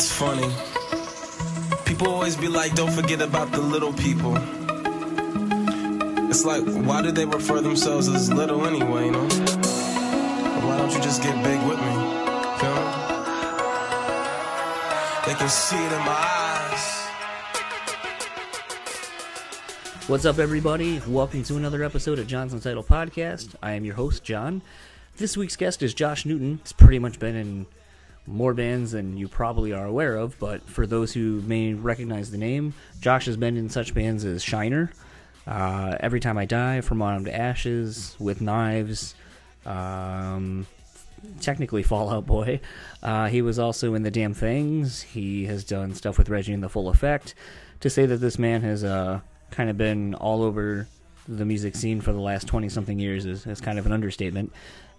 It's funny. People always be like, don't forget about the little people. It's like, why do they refer themselves as little anyway, you know? Why don't you just get big with me? Feel me? They can see it in my eyes. What's up, everybody? Welcome to another episode of John's Untitled Podcast. I am your host, John. This week's guest is Josh Newton. He's pretty much been in more bands than you probably are aware of, but for those who may recognize the name, Josh has been in such bands as Shiner, uh, Every Time I Die, From Autumn to Ashes, With Knives, um, technically Fall Out Boy. Uh, he was also in The Damn Things. He has done stuff with Reggie and the Full Effect. To say that this man has uh, kind of been all over the music scene for the last 20 something years is, is kind of an understatement.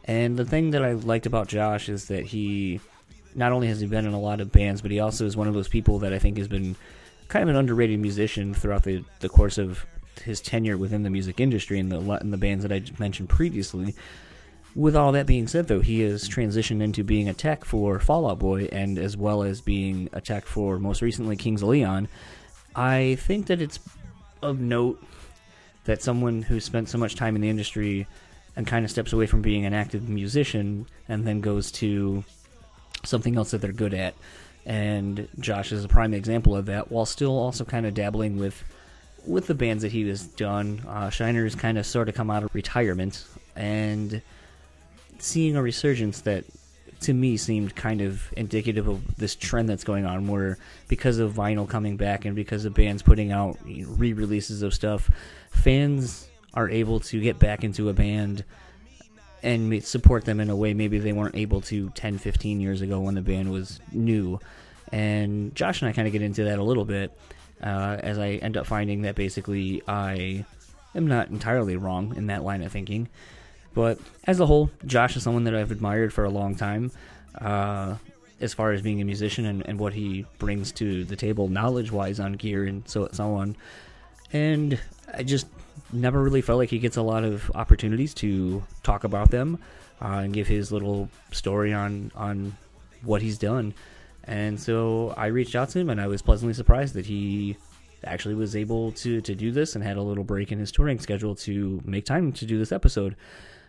And the thing that I liked about Josh is that he not only has he been in a lot of bands, but he also is one of those people that I think has been kind of an underrated musician throughout the, the course of his tenure within the music industry and the and the bands that I mentioned previously. With all that being said, though, he has transitioned into being a tech for Fall Out Boy and as well as being a tech for most recently Kings of Leon. I think that it's of note that someone who spent so much time in the industry and kind of steps away from being an active musician and then goes to something else that they're good at. And Josh is a prime example of that, while still also kind of dabbling with with the bands that he has done. Uh, Shiner's kind of sort of come out of retirement and seeing a resurgence that to me seemed kind of indicative of this trend that's going on where because of vinyl coming back and because of bands putting out re-releases of stuff fans are able to get back into a band and support them in a way maybe they weren't able to 10 15 years ago when the band was new. And josh and i kind of get into that a little bit uh, as i end up finding that basically i am not entirely wrong in that line of thinking. But as a whole josh is someone that i've admired for a long time uh, as far as being a musician and, and what he brings to the table knowledge wise on gear and so so on. And i just never really felt like he gets a lot of opportunities to talk about them uh, and give his little story on on what he's done. And so I reached out to him, and I was pleasantly surprised that he actually was able to to do this and had a little break in his touring schedule to make time to do this episode.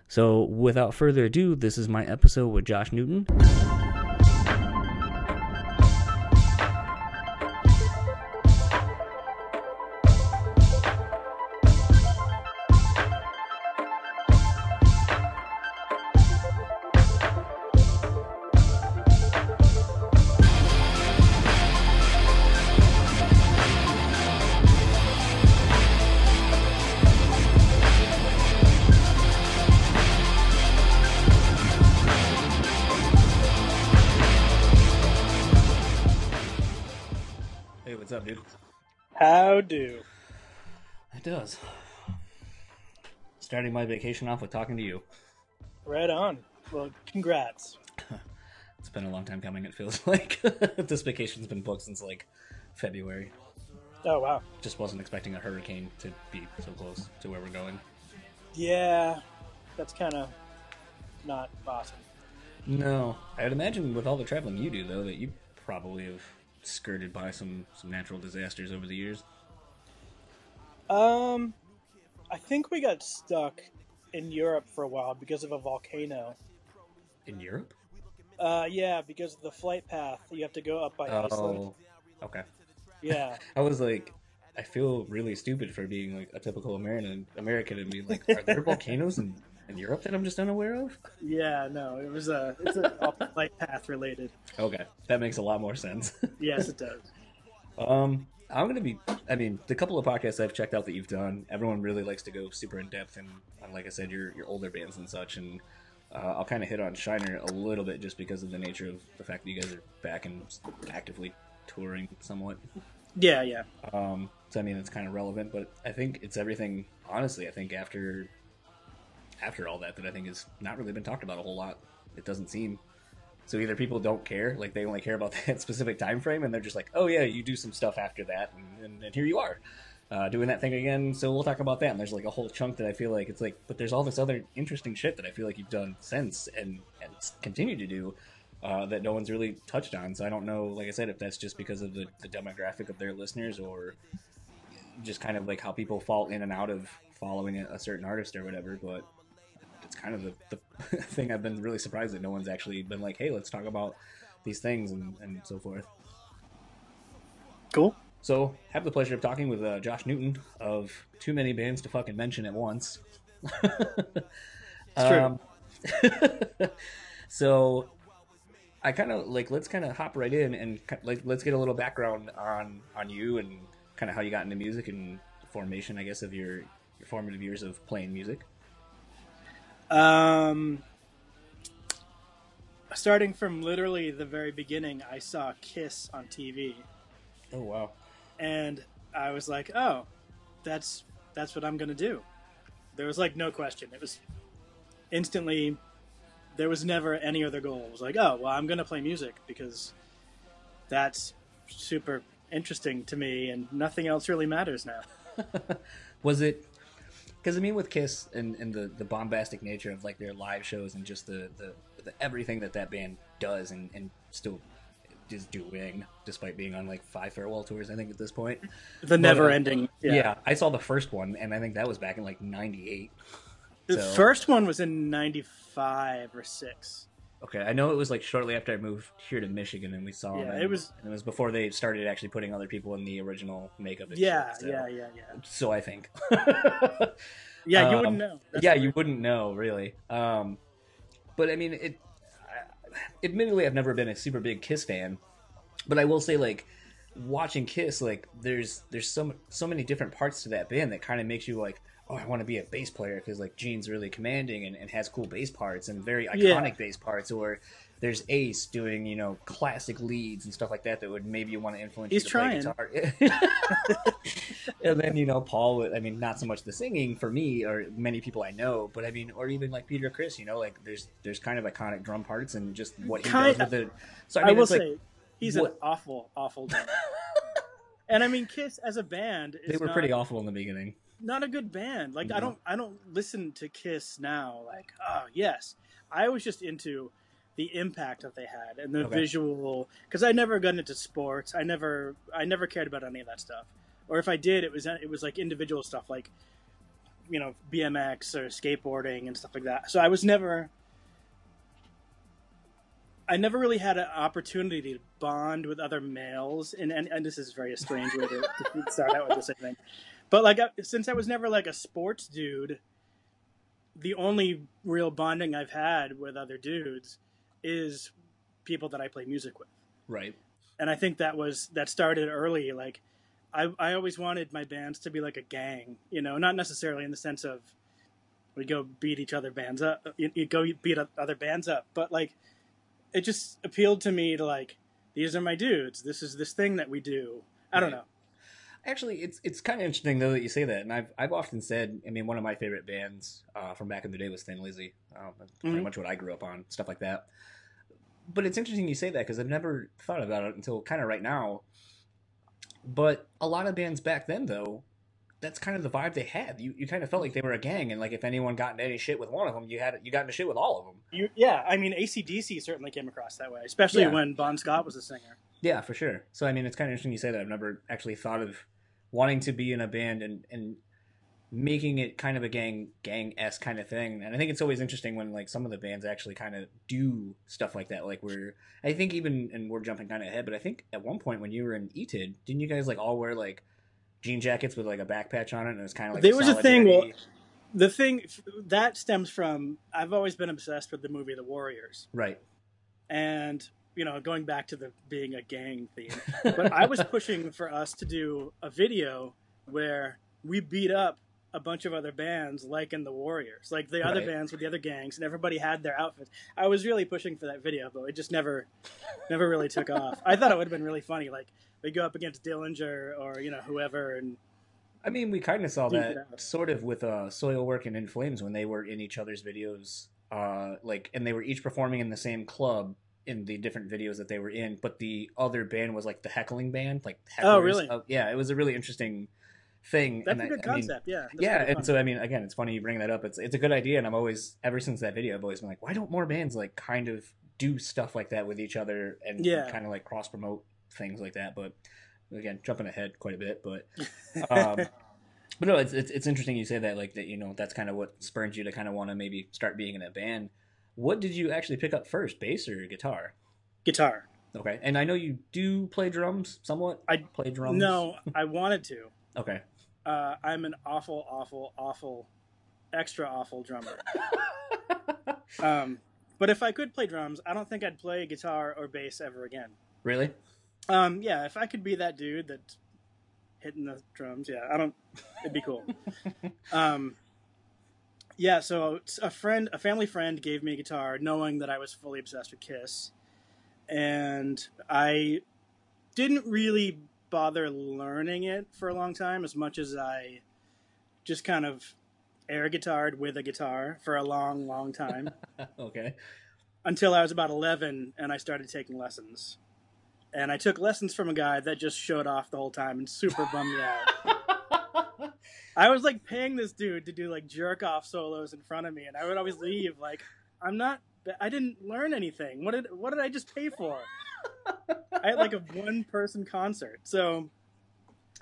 So without further ado, this is my episode with Josh Newton. Up, dude? How do? It does. Starting my vacation off with talking to you. Right on. Well, congrats. It's been a long time coming, it feels like. this vacation's been booked since like February. Oh wow. Just wasn't expecting a hurricane to be so close to where we're going. Yeah, that's kind of not awesome. No. I'd imagine with all the traveling you do, though, that you probably have skirted by some, some natural disasters over the years. Um, I think we got stuck in Europe for a while because of a volcano. In Europe? Uh, yeah, because of the flight path. You have to go up by Iceland. Oh, okay. Yeah. I was like, I feel really stupid for being like a typical American American and being like, are there volcanoes in, in Europe that I'm just unaware of? Yeah, no, it was a it's a flight path related. Okay, that makes a lot more sense. Yes, it does. um, I'm gonna be. I mean, the couple of podcasts I've checked out that you've done, everyone really likes to go super in depth and, and like I said, your your older bands and such. And uh, I'll kind of hit on Shiner a little bit just because of the nature of the fact that you guys are back and actively touring somewhat. Yeah, yeah. Um, so I mean, it's kind of relevant, but I think it's everything. Honestly, I think after after all that, that I think has not really been talked about a whole lot. It doesn't seem. So either people don't care, like they only care about that specific time frame, and they're just like, "Oh yeah, you do some stuff after that, and, and, and here you are, uh, doing that thing again." So we'll talk about that. And there's like a whole chunk that I feel like it's like, but there's all this other interesting shit that I feel like you've done since and and continue to do uh, that no one's really touched on. So I don't know, like I said, if that's just because of the, the demographic of their listeners or just kind of like how people fall in and out of following a, a certain artist or whatever. But it's kind of the, the thing I've been really surprised that no one's actually been like, hey, let's talk about these things and, and so forth. Cool. So, have the pleasure of talking with uh, Josh Newton of Too Many Bands to Fucking Mention at Once. It's true. Um, so, I kind of like let's kind of hop right in and like let's get a little background on on you and kind of how you got into music and formation, I guess, of your your formative years of playing music. Um, starting from literally the very beginning, I saw Kiss on TV, Oh wow! and I was like, "Oh, that's that's what I'm gonna do." There was like no question. It was instantly. There was never any other goal. It was like, "Oh, well, I'm gonna play music because that's super interesting to me, and nothing else really matters now." Was it? Because I mean, with Kiss and, and the, the bombastic nature of like their live shows and just the, the, the everything that that band does and, and still is doing, despite being on like five farewell tours, I think at this point. The uh, never-ending. Yeah. I saw the first one, and I think that was back in like '98. The So- first one was in '95 or six. Okay, I know it was like shortly after I moved here to Michigan, and we saw Yeah, them. it was- and it was before they started actually putting other people in the original makeup. Yeah, shit, so- yeah, yeah, yeah. So I think. Yeah, you Um, wouldn't know. That's yeah, you wouldn't know really. Um, but I mean, it. I- Admittedly, I've never been a super big Kiss fan, but I will say, like, watching Kiss, like, there's there's so so many different parts to that band that kind of makes you like, oh, I want to be a bass player because like Gene's really commanding and, and has cool bass parts and very iconic Yeah. bass parts, or there's Ace doing you know classic leads and stuff like that that would maybe want to influence He's you to play trying. guitar. and then you know Paul. would- I mean, not so much the singing for me or many people I know, but I mean, or even like Peter Criss. You know, like there's there's kind of iconic drum parts and just what he Kind- does with it. So I I, will like say he's what- an awful, awful. drummer. and I mean, Kiss as a band is they were not, pretty awful in the beginning. Not a good band. Like I don't, I don't listen to Kiss now. Like, oh yes, I was just into the impact that they had and the Okay. visual. Because I never got into sports. I never, I never cared about any of that stuff. Or if I did, it was it was like individual stuff, like you know BMX or skateboarding and stuff like that. So I was never. I never really had an opportunity to bond with other males, and and, and this is very strange way to, to start out with this, I think. But like, since I was never like a sports dude, the only real bonding I've had with other dudes is people that I play music with, Right. and I think that was that started early. Like, I I always wanted my bands to be like a gang, you know, not necessarily in the sense of we go beat each other bands up, you, you go beat other bands up, but like it just appealed to me to like these are my dudes. This is this thing that we do. I don't know. Actually, it's it's kind of interesting though that you say that, and I've I've often said, I mean, one of my favorite bands uh, from back in the day was Thin Lizzy. Um, that's pretty much what I grew up on, stuff like that. But it's interesting you say that because I've never thought about it until kind of right now. But a lot of bands back then, though, that's kind of the vibe they had. You you kind of felt like they were a gang, and like if anyone got into any shit with one of them, you had you got into shit with all of them. You, yeah, I mean ACDC certainly came across that way, especially Yeah. when Bon Scott was a singer. Yeah, for sure. So I mean, it's kind of interesting you say that. I've never actually thought of wanting to be in a band and and making it kind of a gang gang s kind of thing. And I think it's always interesting when like some of the bands actually kind of do stuff like that. Like we're I think even and we're jumping kind of ahead, but I think at one point when you were in ETID, didn't you guys like all wear like jean jackets with like a back patch on it, and it was kind of like There was a thing, well- The thing that stems from I've always been obsessed with the movie The Warriors, right? and you know going back to the being a gang theme. But I was pushing for us to do a video where we beat up a bunch of other bands like in the Warriors, like the other Right. bands with the other gangs, and everybody had their outfits. I was really pushing for that video, but it just never, never really took off. I thought it would have been really funny, like we go up against Dillinger or you know whoever, and I mean, we kind of saw that sort of with uh, Soilwork and In Flames when they were in each other's videos, uh, like, and they were each performing in the same club in the different videos that they were in, but the other band was like the heckling band, like Oh, really? Uh, yeah, it was a really interesting thing. that's and a I- good I concept. yeah, that's yeah, pretty and so I mean, again, it's funny you bring that up. It's it's a good idea, and I'm always ever since that video, I've always been like, why don't more bands like kind of do stuff like that with each other and Yeah. kind of like cross promote things like that. But again, jumping ahead quite a bit, but um, but no, it's, it's it's interesting you say that like that you know that's kind of what spurred you to kind of want to maybe start being in a band. What did you actually pick up first, bass or guitar? Guitar. Okay, and I know you do play drums somewhat. I- play drums. No, I wanted to. Okay. Uh, I'm an awful, awful, awful, extra awful drummer. Um, but if I could play drums, I don't think I'd play guitar or bass ever again. Really? Um, yeah, if I could be that dude that's hitting the drums, yeah, I don't. It'd be cool. um, yeah, so a friend, a family friend, gave me a guitar, knowing that I was fully obsessed with Kiss, and I didn't really bother learning it for a long time, as much as I just kind of air guitared with a guitar for a long, long time okay. until I was about 11 and I started taking lessons. And I took lessons from a guy that just showed off the whole time and super bummed me out. I was like paying this dude to do like jerk off solos in front of me, and I would always leave like, I'm not. I didn't learn anything. What did what did I just pay for? I had like a one person concert, so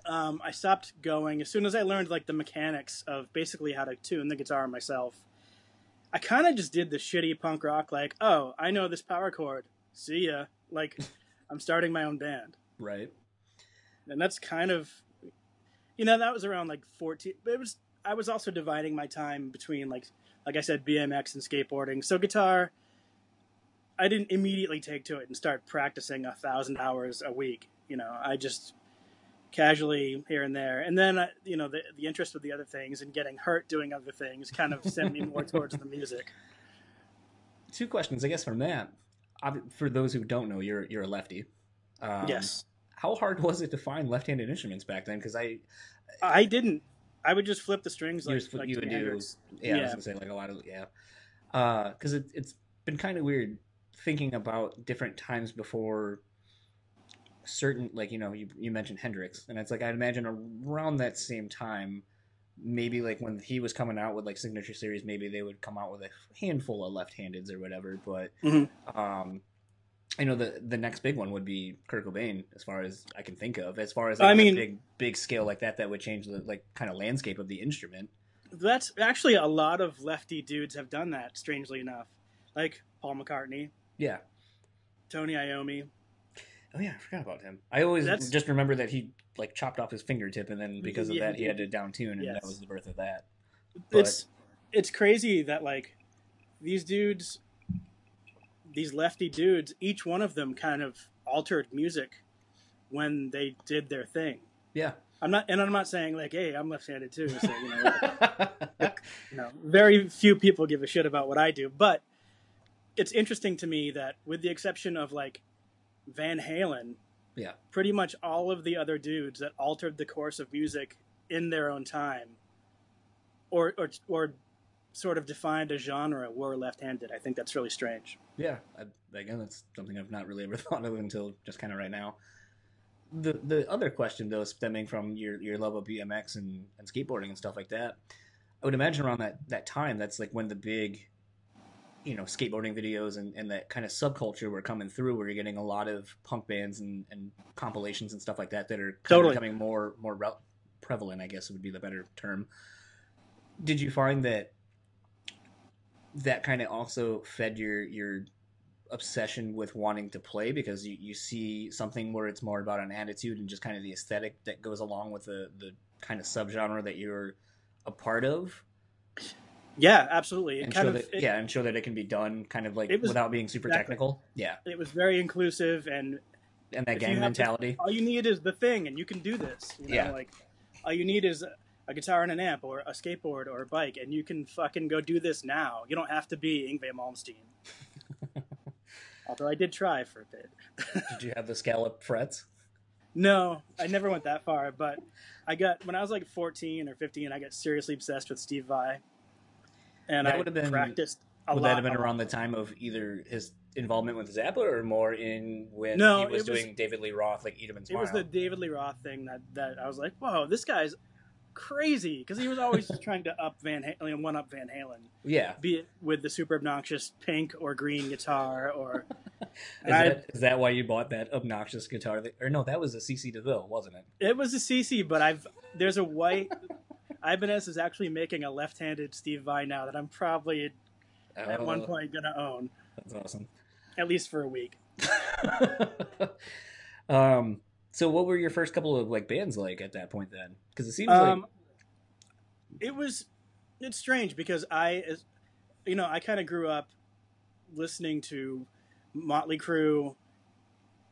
um, I stopped going as soon as I learned like the mechanics of basically how to tune the guitar myself. I kind of just did the shitty punk rock, like, oh, I know this power chord. See ya. Like, I'm starting my own band right. and that's kind of you know that was around like 14 but it was i was also dividing my time between like like i said bmx and skateboarding. So guitar i didn't immediately take to it and start practicing a thousand hours a week you know. I just casually here and there. And then I, you know the, the interest with the other things and getting hurt doing other things kind of sent me more towards the music. Two questions, I guess, from that. For those who don't know, you're you're a lefty. Um, yes How hard was it to find left-handed instruments back then? Because I, i didn't i would just flip the strings you, like, just- like you would do, Hendrix. yeah, I was gonna say like a lot of yeah, because it, it's been kind of weird thinking about different times before certain like you know you you mentioned Hendrix, and it's like I'd imagine around that same time. Maybe like when he was coming out with like signature series, maybe they would come out with a handful of left-handeds or whatever. But Mhm. um, I know the the next big one would be Kurt Cobain, as far as I can think of. As far as like, I a mean- big big scale like that, that would change the like kind of landscape of the instrument. That's actually a lot of lefty dudes have done that. Strangely enough, like Paul McCartney, Yeah. Tony Iommi. Oh yeah, I forgot about him. I always That's- just remember that he like chopped off his fingertip, and then because of Yeah, that, he he had to down tune, and Yes. that was the birth of that. But- It's it's crazy that like these dudes, these lefty dudes, each one of them kind of altered music when they did their thing. Yeah. I'm not, and I'm not saying like, hey, I'm left-handed too. So you know, you know, very few people give a shit about what I do, but it's interesting to me that with the exception of like Van Halen, Yeah. pretty much all of the other dudes that altered the course of music in their own time, or or or sort of defined a genre, were left-handed. I think that's really strange. yeah. I, again, that's something I've not really ever thought of until just kind of right now. The the other question though, stemming from your your love of BMX and, and skateboarding and stuff like that, I would imagine around that that time, that's like when the big, you know, skateboarding videos and, and that kind of subculture were coming through, where you're getting a lot of punk bands and, and compilations and stuff like that that are kind Totally. becoming more more rel- prevalent. I guess would be the better term. Did you find that that kind of also fed your your obsession with wanting to play because you, you see something where it's more about an attitude and just kind of the aesthetic that goes along with the, the kind of subgenre that you're a part of Yeah, absolutely. It and kind show of that it, yeah and show that it can be done kind of like was- without being super exactly. technical yeah it was very inclusive and and that gang mentality all you need is the thing and you can do this you know Yeah. like all you need is a, guitar and an amp or a skateboard or a bike and you can fucking go do this now. You don't have to be Yngwie Malmsteen. Although I did try for a bit. Did you have the scallop frets? No I never went that far but I got when I was like 14 or 15 I got seriously obsessed with Steve Vai. And That I would've been- practiced a would lot that have been around the time of either his involvement with Zappa or more in when No, he was it was- doing David Lee Roth like Eat 'em and It Smile was the David Lee Roth thing that, that I was like, whoa, this guy's crazy because he was always trying to up Van Halen, one up Van Halen, Yeah. be it with the super obnoxious pink or green guitar or. Is I- that, is that why you bought that obnoxious guitar? That, or no, that was a CC DeVille, wasn't it? It was a CC, but I've there's a white. Ibanez is actually making a left-handed Steve Vai now that I'm probably at one Oh, point gonna own, That's awesome. at least for a week. um. So, what were your first couple of like bands like at that point then? Because it seems Um, like it was it's strange because I, as- you know, I kind of grew up listening to Motley Crue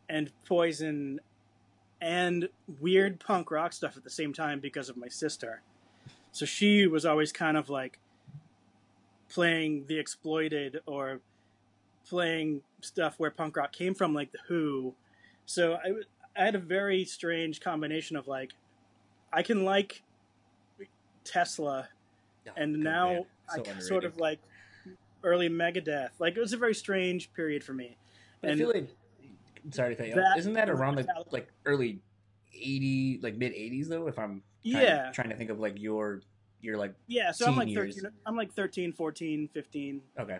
and Poison and weird punk rock stuff at the same time because of my sister. So she was always kind of like playing the exploited or playing stuff where punk rock came from, like the Who. So I, I had a very strange combination of like, I can like Tesla, Oh, and now band. I So sort of like early Megadeth. Like it was a very strange period for me. But I feel like sorry to cut you off. Isn't that around the Metallica. like early eighty, like mid eighties though? If I'm trying, Yeah, trying to think of like your your like yeah. So I'm like years. 13. I'm like 13, 14, 15. okay.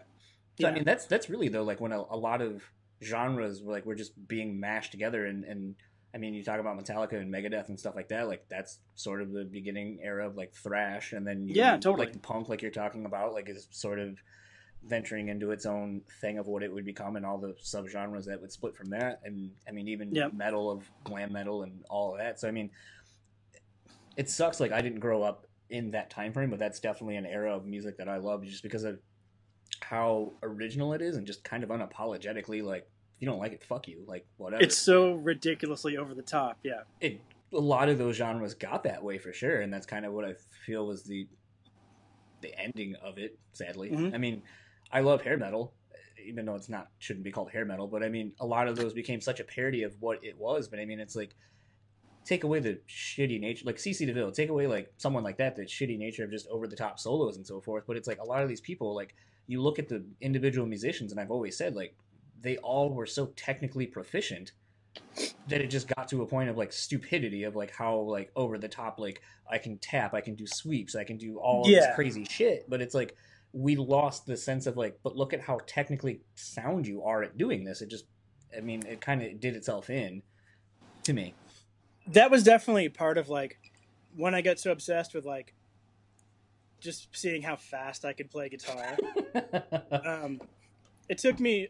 So I mean that's that's really though like when a, a lot of genres were like were just being mashed together and and I mean you talk about Metallica and Megadeth and stuff like that like that's sort of the beginning era of like thrash and then you, Yeah, totally. like the punk like you're talking about like is sort of venturing into its own thing of what it would become and all the subgenres that would split from that and I mean even Yep. metal of glam metal and all of that so I mean it sucks like I didn't grow up in that time frame but that's definitely an era of music that I love just because of how original it is and just kind of unapologetically like you don't like it fuck you like whatever It's so ridiculously over the top. Yeah. it a lot of those genres got that way for sure and that's kind of what i feel was the the ending of it sadly Mhm. i mean i love hair metal even though it's not shouldn't be called hair metal but i mean a lot of those became such a parody of what it was but i mean it's like take away the shitty nature like cc deville take away like someone like that the shitty nature of just over the top solos and so forth but it's like a lot of these people like you look at the individual musicians and i've always said like they all were so technically proficient that it just got to a point of like stupidity of like how like over the top like I can tap, I can do sweeps, I can do all of this crazy shit, but it's like we lost the sense of like but look at how technically sound you are at doing this. It just I mean it kind of did itself in to me. That was definitely part of like when I got so obsessed with like just seeing how fast I could play guitar. um, it took me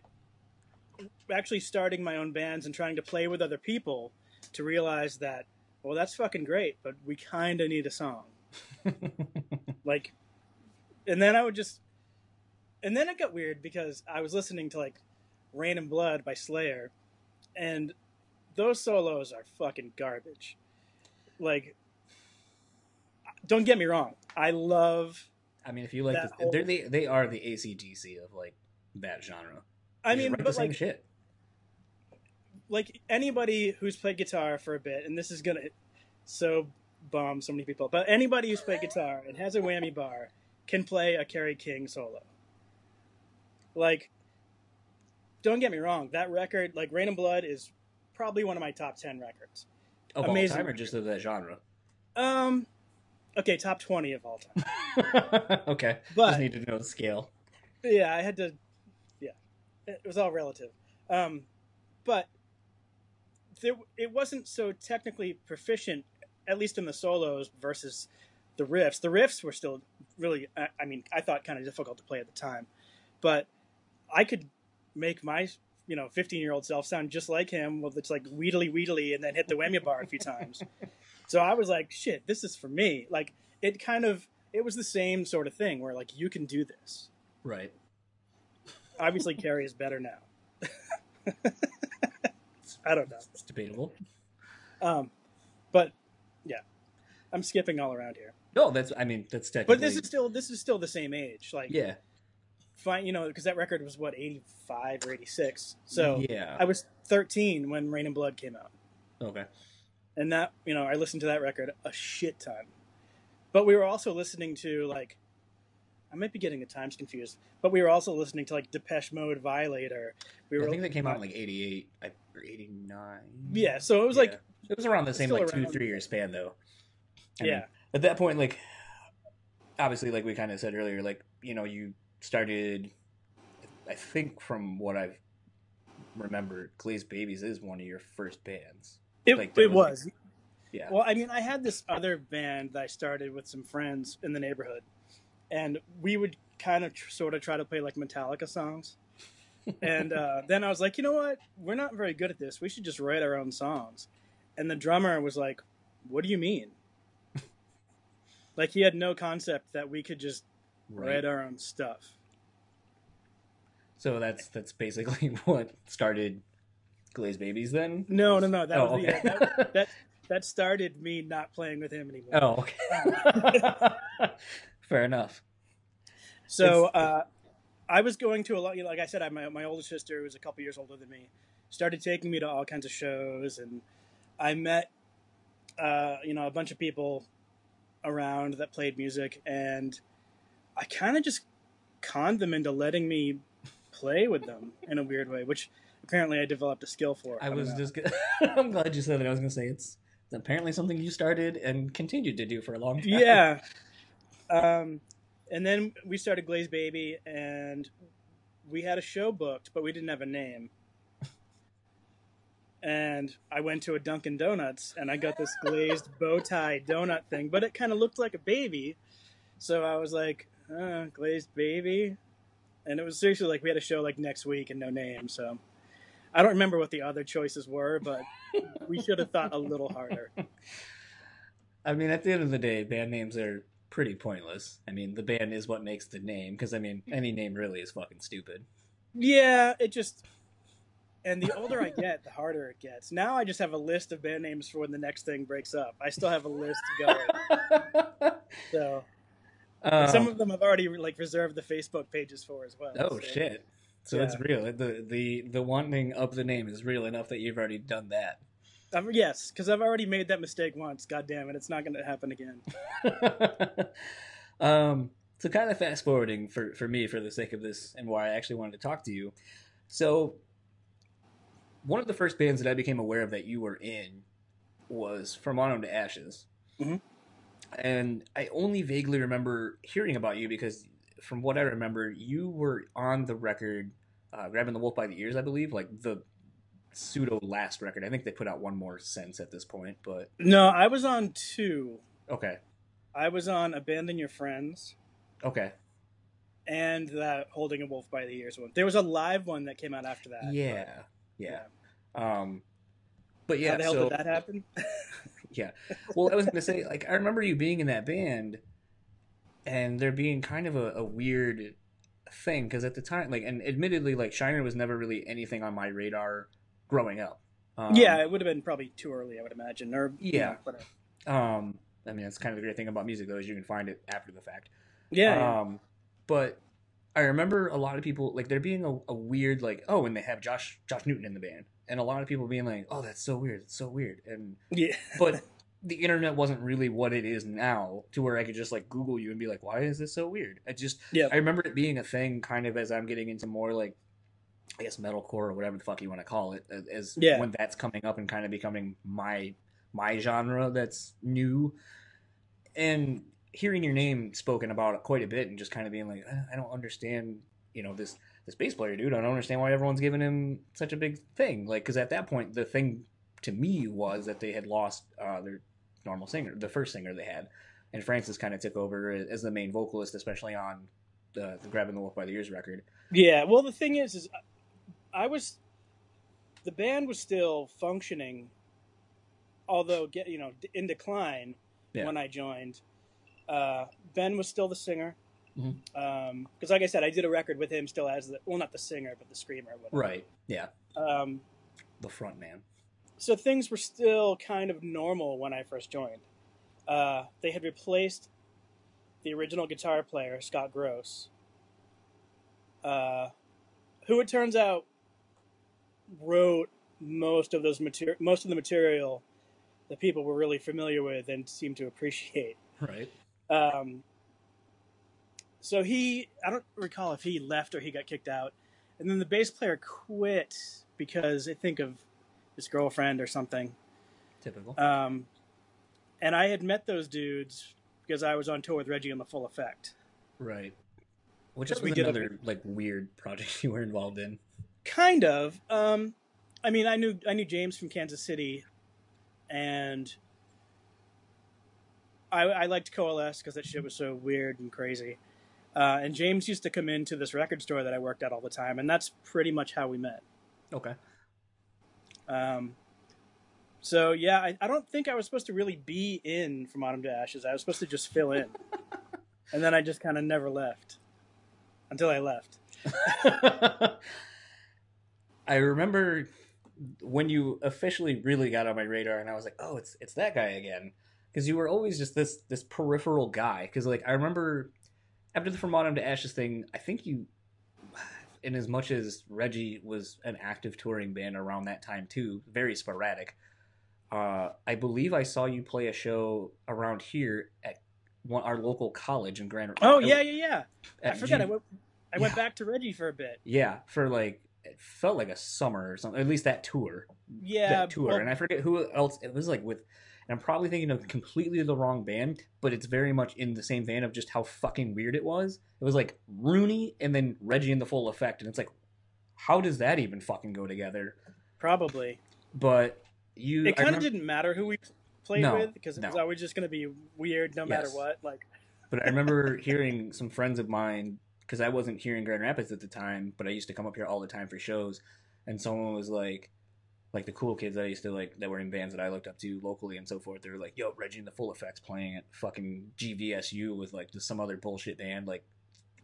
actually starting my own bands and trying to play with other people to realize that well that's fucking great but we kind of need a song like and then i would just and then it got weird because i was listening to like Reign in Blood by slayer and those solos are fucking garbage like don't get me wrong i love I mean if you like whole- they're the, they are the ACDC of like that genre. I mean write the but same like shit. like anybody who's played guitar for a bit, and this is gonna so bomb so many people, but anybody who's played guitar and has a whammy bar can play a Kerry King solo. Like, don't get me wrong, that record, like Reign in Blood, is probably one of my top ten records. Of all amazing time or just of that genre? Um, okay, top twenty of all time. okay. But- just need to know the scale. yeah, I had to. It was all relative. Um, but there, it wasn't so technically proficient, at least in the solos versus the riffs. The riffs were still really, I, I mean, I thought kind of difficult to play at the time, but I could make my you know 15 year old self sound just like him with it's like weedly weedly and then hit the whammy bar a few times so i was like shit this is for me like it kind of it was the same sort of thing where like you can do this Right. Obviously Kerry is better now. I don't know. It's debatable. Um, but yeah, I'm skipping all around here. No, that's I mean that's technically But this is still this is still the same age. Like, yeah. fine, you know, because that record was what 85 or 86. So yeah. I was 13 when Reign in Blood came out, okay. and that you know I listened to that record a shit ton. But we were also listening to like. I might be getting the times confused, but we were also listening to like Depeche Mode, Violator. We were I think that came out in like '88 or '89. yeah. So it was like it was around the same like two around. three year span though. I yeah. mean, at that point, like obviously, like we kind of said earlier, like you know, you started. I think from what I've remembered, Glazed Babies is one of your first bands. It, Like, it was, was. Yeah. Well, I mean, I had this other band that I started with some friends in the neighborhood, and we would kind of tr- sort of try to play like Metallica songs. and uh, then I was like, you know what? We're not very good at this. We should just write our own songs. And the drummer was like, "What do you mean?" like he had no concept that we could just Right. write our own stuff. So that's that's basically what started Glazed Babies then. No, no, no. That Oh, was okay. yeah, that, that that started me not playing with him anymore. Oh, okay. Fair enough. So uh, I was going to a lot. You know, like I said, I, my my older sister, was a couple years older than me, started taking me to all kinds of shows, and I met, uh, you know, a bunch of people around that played music, and I kind of just conned them into letting me play with them in a weird way, which apparently I developed a skill for. I don't was know. just. I'm glad you said that. I was gonna say it's apparently something you started and continued to do for a long time. yeah. Um, and then we started Glaze Baby, and we had a show booked, but we didn't have a name. And I went to a Dunkin' Donuts, and I got this glazed bow tie donut thing, but it kind of looked like a baby. So I was like, uh, glazed baby, and it was seriously like we had a show like next week and no name. So I don't remember what the other choices were, but we should have thought a little harder. I mean, at the end of the day, band names are pretty pointless. I mean, the band is what makes the name. Because I mean, any name really is fucking stupid. Yeah, it just. And the older I get, the harder it gets. Now I just have a list of band names for when the next thing breaks up. I still have a list going. So Um, some of them I've already like reserved the Facebook pages for as well. oh so. shit! So it's real. The the the wanting of the name is real enough that you've already done that. Um, yes, because I've already made that mistake once. God damn it, it's not going to happen again. um, so kind of fast forwarding for, for me for the sake of this and why I actually wanted to talk to you. So one of the first bands that I became aware of that you were in was From Autumn to Ashes. Mhm. And I only vaguely remember hearing about you because from what I remember, you were on the record uh, Grabbing the Wolf by the Ears, I believe, like the pseudo last record. I think they put out one more since at this point, but No, I was on two. okay. I was on Abandon Your Friends Okay. and that Holding a Wolf by the Ears one. There was a live one that came out after that. Yeah, yeah. Um, but yeah, How the hell so did that happen? yeah. Well, I was gonna say, like, I remember you being in that band, and there being kind of a, a weird thing because at the time, like, and admittedly, like, Shiner was never really anything on my radar growing up. Um, yeah, it would have been probably too early, I would imagine. Or you Yeah. know, whatever. Um, I mean, that's kind of the great thing about music, though, is you can find it after the fact. yeah, yeah. Um, but I remember a lot of people like there being a, a weird like oh, and they have Josh Josh Newton in the band, and a lot of people being like, oh, that's so weird, it's so weird, and yeah. but the internet wasn't really what it is now to where I could just like Google you and be like, why is this so weird? I just Yeah. I remember it being a thing kind of as I'm getting into more like I guess metalcore or whatever the fuck you want to call it as- as Yeah. when that's coming up and kind of becoming my my genre that's new. And hearing your name spoken about quite a bit and just kind of being like "Uh, I don't understand you know this this bass player dude. I don't understand why everyone's giving him such a big thing. Like because at that point the thing to me was that they had lost uh, their normal singer the first singer they had. And Francis kind of took over as the main vocalist especially on the, the grabbing the wolf by the ears record. Yeah, well, the thing is, is I was, the band was still functioning, although get you know in decline Yeah. when I joined. Uh, ben was still the singer, because Mhm. like I said, I did a record with him still as the well, not the singer, but the screamer. Right yeah Um, the front man so things were still kind of normal when I first joined. Uh, they had replaced the original guitar player, Scott Gross, uh, who it turns out wrote most of those material, most of the material that people were really familiar with and seemed to appreciate. right Um, so he, I don't recall if he left or he got kicked out, and then the bass player quit because I think of his girlfriend or something. typical Um, and I had met those dudes because I was on tour with Reggie and the Full Effect. Right. Which is a- another like weird project you were involved in. Kind of. Um, I mean, I knew I knew James from Kansas City, and I, I liked Coalesce because that shit was so weird and crazy. Uh, and James used to come into this record store that I worked at all the time, and that's pretty much how we met. Okay. Um, so yeah, I, I don't think I was supposed to really be in From Autumn to Ashes. I was supposed to just fill in, and then I just kind of never left until I left. I remember when you officially really got on my radar, and I was like, "Oh, it's it's that guy again," because you were always just this this peripheral guy. Because like I remember after the From Autumn to Ashes thing, I think you, in as much as Reggie was an active touring band around that time too, very sporadic. Uh, I believe I saw you play a show around here at one, our local college in Grand. Oh yeah, yeah, yeah. I forgot. G- I went. I went back to Reggie for a bit. Yeah, for like it felt like a summer or something. At least that tour. Yeah, that tour, well, and I forget who else it was like with. And I'm probably thinking of completely the wrong band, but it's very much in the same vein of just how fucking weird it was. It was like Rooney and then Reggie and the Full Effect, and it's like, how does that even fucking go together? probably. But you, It kind of didn't matter who we played No, with because it was always just going to be weird no matter what. Like, But I remember hearing some friends of mine because I wasn't here in Grand Rapids at the time, but I used to come up here all the time for shows, and someone was like, like the cool kids that I used to like that were in bands that I looked up to locally and so forth. They were like, "Yo, Reggie and the Full Effects playing at fucking GVSU with like just some other bullshit band, like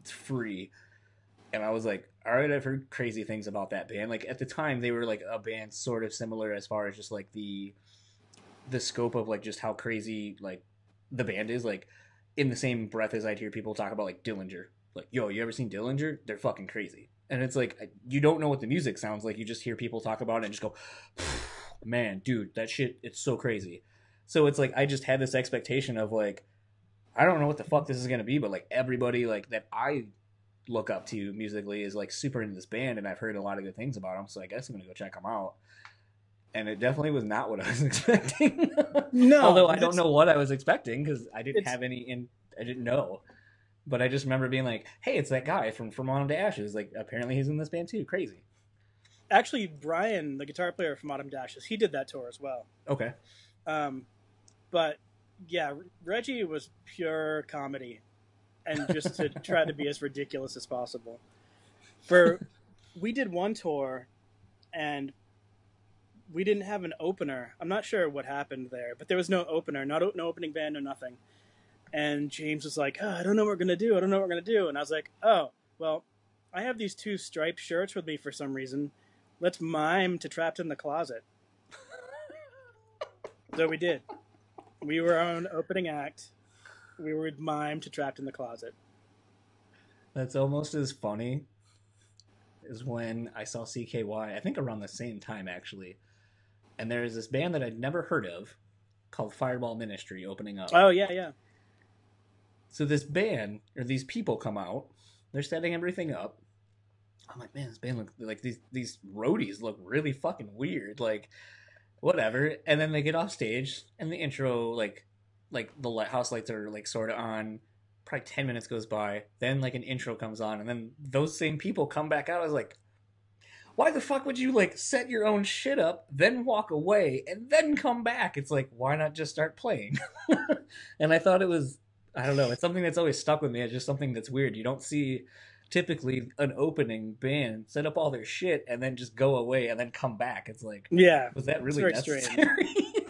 it's free." And I was like, "All right, I've heard crazy things about that band." Like at the time, they were like a band sort of similar as far as just like the the scope of like just how crazy like the band is like in the same breath as I'd hear people talk about like Dillinger. Like, yo, you ever seen Dillinger? They're fucking crazy. And it's like you don't know what the music sounds like. You just hear people talk about it and just go, man, dude, that shit, it's so crazy. So it's like I just had this expectation of like, I don't know what the fuck this is gonna be, but like everybody like that I look up to musically is like super into this band, and I've heard a lot of good things about them. So I guess I'm gonna go check them out. And it definitely was not what I was expecting. no. Although I don't know what I was expecting because I didn't have any in. I didn't know, but I just remember being like, "Hey, it's that guy from From Autumn to Ashes." Like, apparently he's in this band too. Crazy. Actually, Brian, the guitar player from Autumn to Ashes, he did that tour as well. Okay. Um, but yeah, Reggie was pure comedy, and just to try to be as ridiculous as possible. For we did one tour, and we didn't have an opener. I'm not sure what happened there, but there was no opener, not no opening band, or nothing. And James was like, oh, "I don't know what we're gonna do. I don't know what we're gonna do." And I was like, "Oh, well, I have these two striped shirts with me for some reason. Let's mime to Trapped in the Closet." so we did. We were our own opening act. We would mime to Trapped in the Closet. That's almost as funny as when I saw CKY. I think around the same time actually. And there's this band that I'd never heard of called Fireball Ministry opening up. Oh yeah, yeah. So this band or these people come out. They're setting everything up. I'm like, man, this band look like these these roadies look really fucking weird. Like, whatever. And then they get off stage, and the intro, like, like the light, house lights are like sort of on. Probably ten minutes goes by. Then like an intro comes on, and then those same people come back out. I was like, why the fuck would you like set your own shit up, then walk away, and then come back? It's like, why not just start playing? and I thought it was I don't know. It's something that's always stuck with me. It's just something that's weird. You don't see typically an opening band set up all their shit and then just go away and then come back. It's like, Yeah. was that really necessary?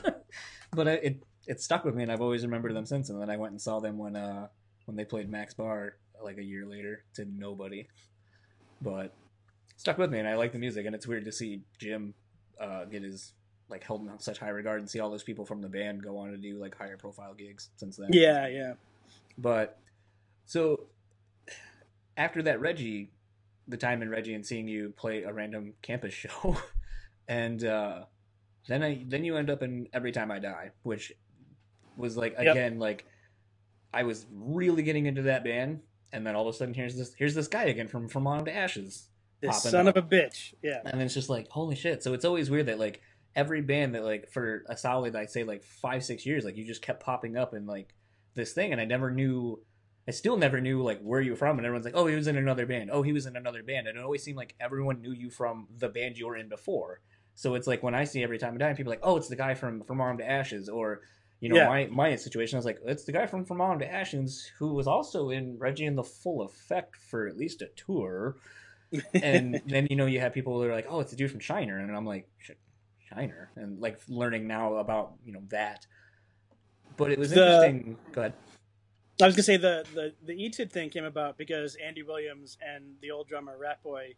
but I, it it stuck with me, and I've always remembered them since. And then I went and saw them when uh when they played Mac's Bar like a year later to nobody. But stuck with me, and I like the music. And it's weird to see Jim uh, get his like held in such high regard and see all those people from the band go on to do like higher profile gigs since then. Yeah, yeah. But so after that Reggie, the time in Reggie and seeing you play a random campus show, and uh, then I then you end up in Every Time I Die, which was like Yep. again like I was really getting into that band, and then all of a sudden here's this here's this guy again from From Autumn to Ashes, This son up. of a bitch. Yeah. and then it's just like holy shit. So it's always weird that like every band that like for a solid I'd say like five six years, like you just kept popping up and like this thing, and I never knew. I still never knew like where you were from, and everyone's like, "Oh, he was in another band. Oh, he was in another band." And it always seemed like everyone knew you from the band you were in before. So it's like when I see every time I die, people are like, "Oh, it's the guy from From Autumn to Ashes," or you know, Yeah. my my situation I was like, "It's the guy from From Arm to Ashes who was also in Reggie and the Full Effect for at least a tour." and then you know you have people that are like, "Oh, it's the dude from Shiner," and I'm like, "Shiner," and like learning now about you know that. But it was The- interesting. Go ahead. I was gonna say the the the ETID thing came about because Andy Williams and the old drummer Rat Boy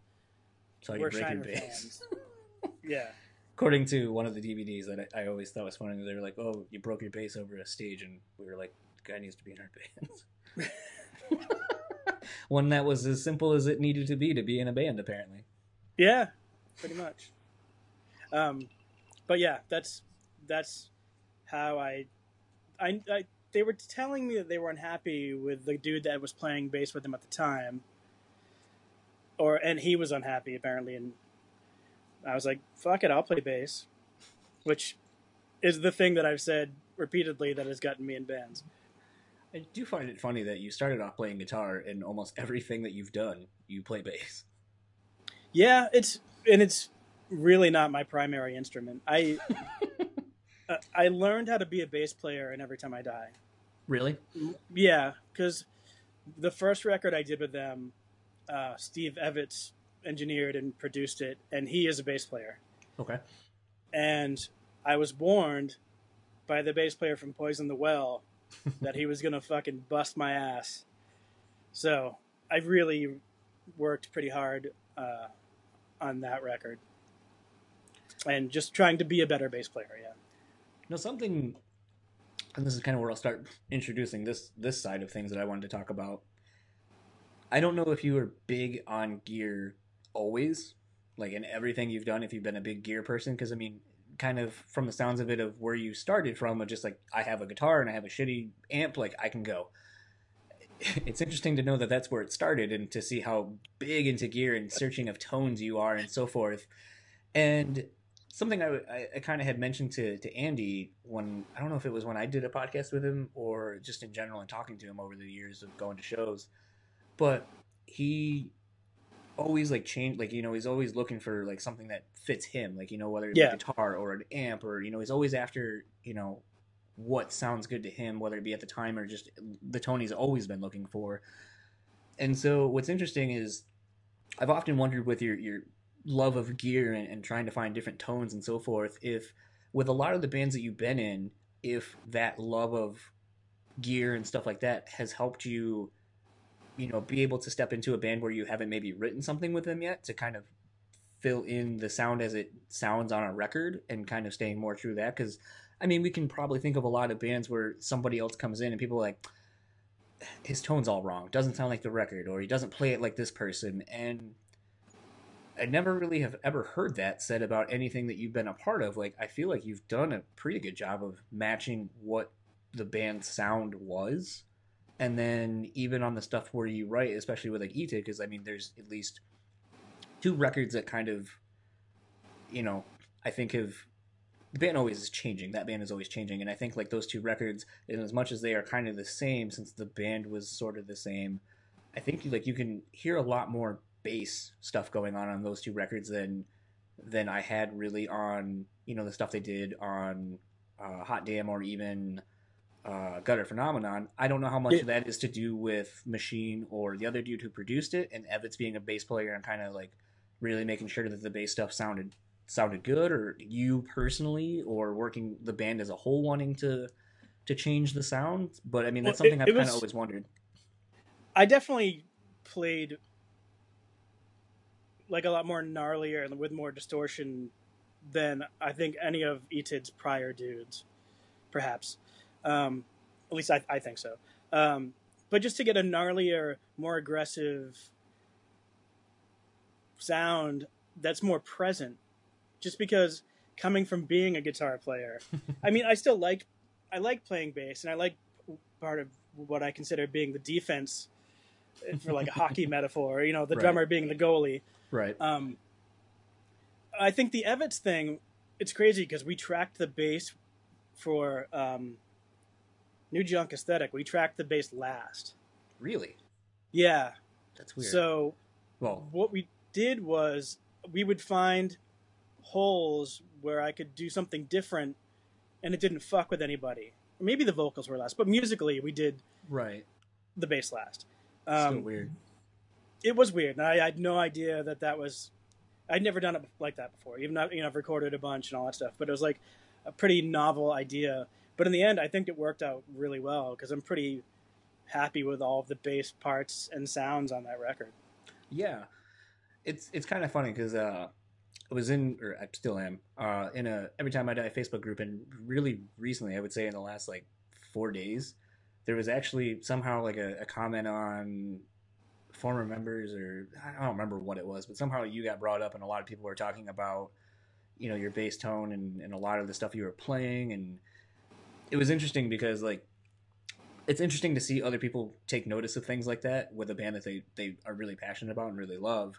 So were Shiner bass. fans. yeah, According to one of the DVDs that I, I always thought was funny, they were like, "Oh, you broke your bass over a stage," and we were like, "The guy needs to be in our band." One that was as simple as it needed to be to be in a band, apparently. yeah, pretty much. Um, but yeah, that's that's how I, I, I they were telling me that they were unhappy with the dude that was playing bass with them at the time, or and he was unhappy apparently, and I was like, "Fuck it, I'll play bass," which is the thing that I've said repeatedly that has gotten me in bands. I do find it funny that you started off playing guitar, and almost everything that you've done, you play bass. Yeah, it's and it's really not my primary instrument. I uh, I learned how to be a bass player in Every Time I Die. Really? Yeah, because the first record I did with them, uh, Steve Evans engineered and produced it, and he is a bass player. Okay. And I was warned by the bass player from Poison the Well that he was gonna fucking bust my ass. So I really worked pretty hard uh, on that record, and just trying to be a better bass player. Yeah. No, something, and this is kind of where I'll start introducing this this side of things that I wanted to talk about. I don't know if you were big on gear always, like in everything you've done. If you've been a big gear person, because I mean, kind of from the sounds of it, of where you started from, of just like I have a guitar and I have a shitty amp, like I can go. It's interesting to know that that's where it started, and to see how big into gear and searching of tones you are, and so forth. And something I, I, I kind of had mentioned to, to Andy when I don't know if it was when I did a podcast with him or just in general and talking to him over the years of going to shows, but he always like changed like you know he's always looking for like something that fits him like you know whether it's Yeah. a guitar or an amp or you know he's always after you know what sounds good to him whether it be at the time or just the tone he's always been looking for and so what's interesting is I've often wondered with your your love of gear and, and trying to find different tones and so forth if with a lot of the bands that you've been in if that love of gear and stuff like that has helped you you know be able to step into a band where you haven't maybe written something with them yet to kind of fill in the sound as it sounds on a record and kind of staying more true to that? Because i mean we can probably think of a lot of bands where somebody else comes in and people are like his tone's all wrong. Doesn't sound like the record or he doesn't play it like this person. And I never really have ever heard that said about anything that you've been a part of. Like, I feel like you've done a pretty good job of matching what the band's sound was. And then even on the stuff where you write, especially with like ETA, because I mean, there's at least two records that kind of, you know, I think have the band always is changing. That band is always changing, and I think like those two records, in as much as they are kind of the same, since the band was sort of the same, I think like you can hear a lot more bass stuff going on on those two records than than I had really on you know the stuff they did on uh, Hot Damn or even uh, Gutter Phenomenon. I don't know how much Yeah. of that is to do with Machine or the other dude who produced it, and Evans being a bass player and kind of like really making sure that the bass stuff sounded sounded good, or you personally, or working the band as a whole wanting to to change the sound. But I mean, that's Well, it- something I've kind of always wondered. I definitely played like a lot more gnarlier and with more distortion than I think any of Etid's prior dudes, perhaps. Um, at least I, I think so. Um, but just to get a gnarlier, more aggressive sound that's more present, just because coming from being a guitar player, I mean, I still like I like playing bass, and I like part of what I consider being the defense for like a hockey metaphor. You know, the Right. drummer being the goalie. Right. Um, I think the Evans thing it's crazy because we tracked the bass for um, New Junk Aesthetic. We tracked the bass last. Really? Yeah. That's weird. So well, what we did was we would find holes where I could do something different, and it didn't fuck with anybody. Maybe the vocals were last, but musically we did right. the bass last. Still Um, weird. It was weird, I, I had no idea that that was. I'd never done it like that before. Even though, you know, I've recorded a bunch and all that stuff, but it was like a pretty novel idea. But in the end, I think it worked out really well because I'm pretty happy with all of the bass parts and sounds on that record. Yeah, it's it's kind of funny because uh, I was in, or I still am, uh, in a every time I die Facebook group, and really recently, I would say in the last like four days, there was actually somehow like a, a comment on former members, or I don't remember what it was, but somehow you got brought up, and a lot of people were talking about, you know, your bass tone and, and a lot of the stuff you were playing, and it was interesting because like it's interesting to see other people take notice of things like that with a band that they, they are really passionate about and really love.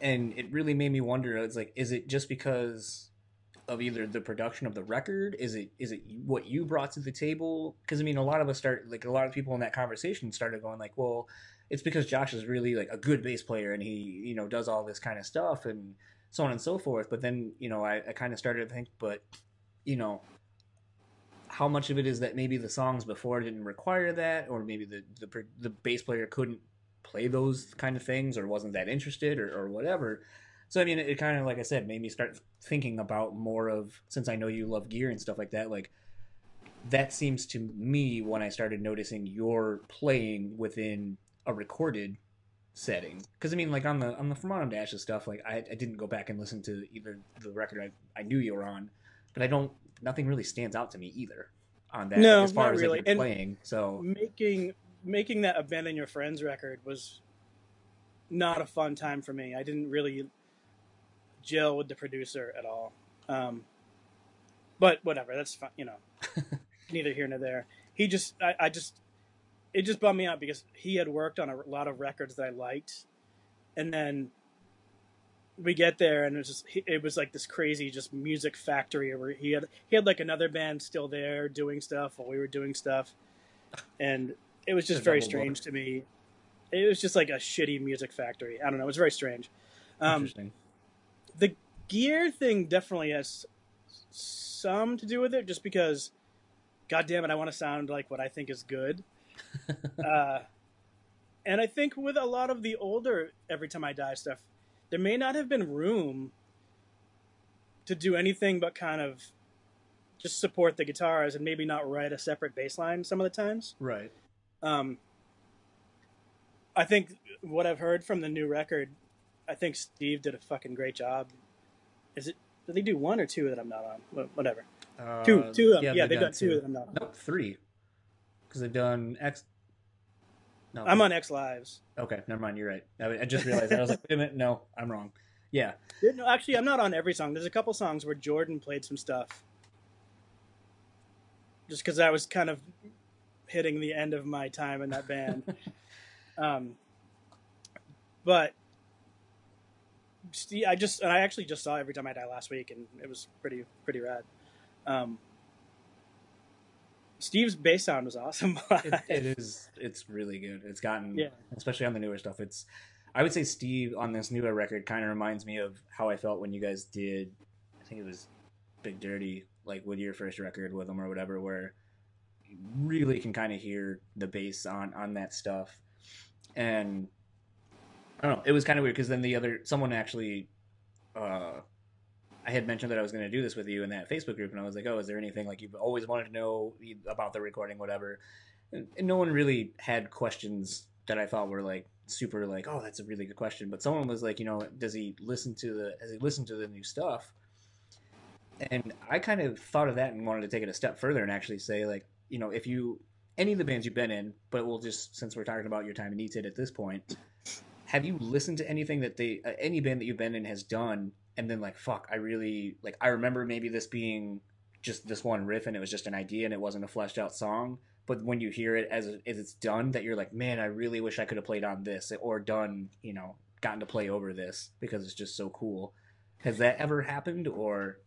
And it really made me wonder, it's like, is it just because of either the production of the record? Is it is it what you brought to the table? Because I mean, a lot of us start like a lot of people in that conversation started going like, well, it's because Josh is really like a good bass player and he you know does all this kind of stuff and so on and so forth. But then you know I, I kind of started to think, but you know how much of it is that maybe the songs before didn't require that, or maybe the the, the bass player couldn't play those kind of things, or wasn't that interested, or, or whatever. So I mean, it, it kind of like I said, made me start thinking about more of since I know you love gear and stuff like that. Like that seems to me when I started noticing your playing within a recorded setting. Because I mean, like on the on the From Autumn to Ashes stuff, like I, I didn't go back and listen to either the record I, I knew you were on, but I don't. Nothing really stands out to me either on that. No, as far as really. like, And- playing. So Making making that Abandon Your Friends record was not a fun time for me. I didn't really gel with the producer at all. Um, but whatever, that's fine. You know, neither here nor there. He just, I, I just, it just bummed me out because he had worked on a lot of records that I liked, and then we get there and it was just, it was like this crazy just music factory where he had he had like another band still there doing stuff while we were doing stuff, and it was just very strange to me. It was just like a shitty music factory. I don't know. It was very strange. Um, interesting. the gear thing definitely has some to do with it, just because, god damn it, I want to sound like what I think is good. uh, and I think with a lot of the older Every Time I Die stuff, there may not have been room to do anything but kind of just support the guitars and maybe not write a separate bass line some of the times. Right. Um, I think what I've heard from the new record, I think Steve did a fucking great job. Is it? Did they do one or two that I'm not on? Whatever. Uh, Two, two of them. Yeah, they've they've done two that I'm not on. Nope, three. Because they've done X. No, I'm on Ex Lives. Okay, never mind. You're right. I, I just realized that. I was like, wait a minute. No, I'm wrong. Yeah. No, actually, I'm not on every song. There's a couple songs where Jordan played some stuff. Just because I was kind of hitting the end of my time in that band. um, but I just, and I actually just saw Every Time I Die last week, and it was pretty, pretty rad. Um, Steve's bass sound was awesome. it, it is. It's really good. It's gotten, Yeah. especially on the newer stuff. It's. I would say Steve on this newer record kind of reminds me of how I felt when you guys did. I think it was Big Dirty, like with your first record with them or whatever, where you really can kind of hear the bass on on that stuff, and I don't know. It was kind of weird because then the other someone actually. Uh, I had mentioned that I was going to do this with you in that Facebook group, and I was like, "Oh, is there anything like you've always wanted to know about the recording, whatever?" And, no one really had questions that I thought were like super, like, "Oh, that's a really good question." But someone was like, "You know, does he listen to the? Has he listened to the new stuff?" And I kind of thought of that and wanted to take it a step further and actually say, like, you know, if you any of the bands you've been in, but we'll just since we're talking about your time in ETID at this point, have you listened to anything that they uh, any band that you've been in has done and then like fuck i really like i remember maybe this being just this one riff and it was just an idea and it wasn't a fleshed out song but when you hear it as, as it's done that you're like man i really wish i could have played on this or done you know gotten to play over this because it's just so cool has that ever happened or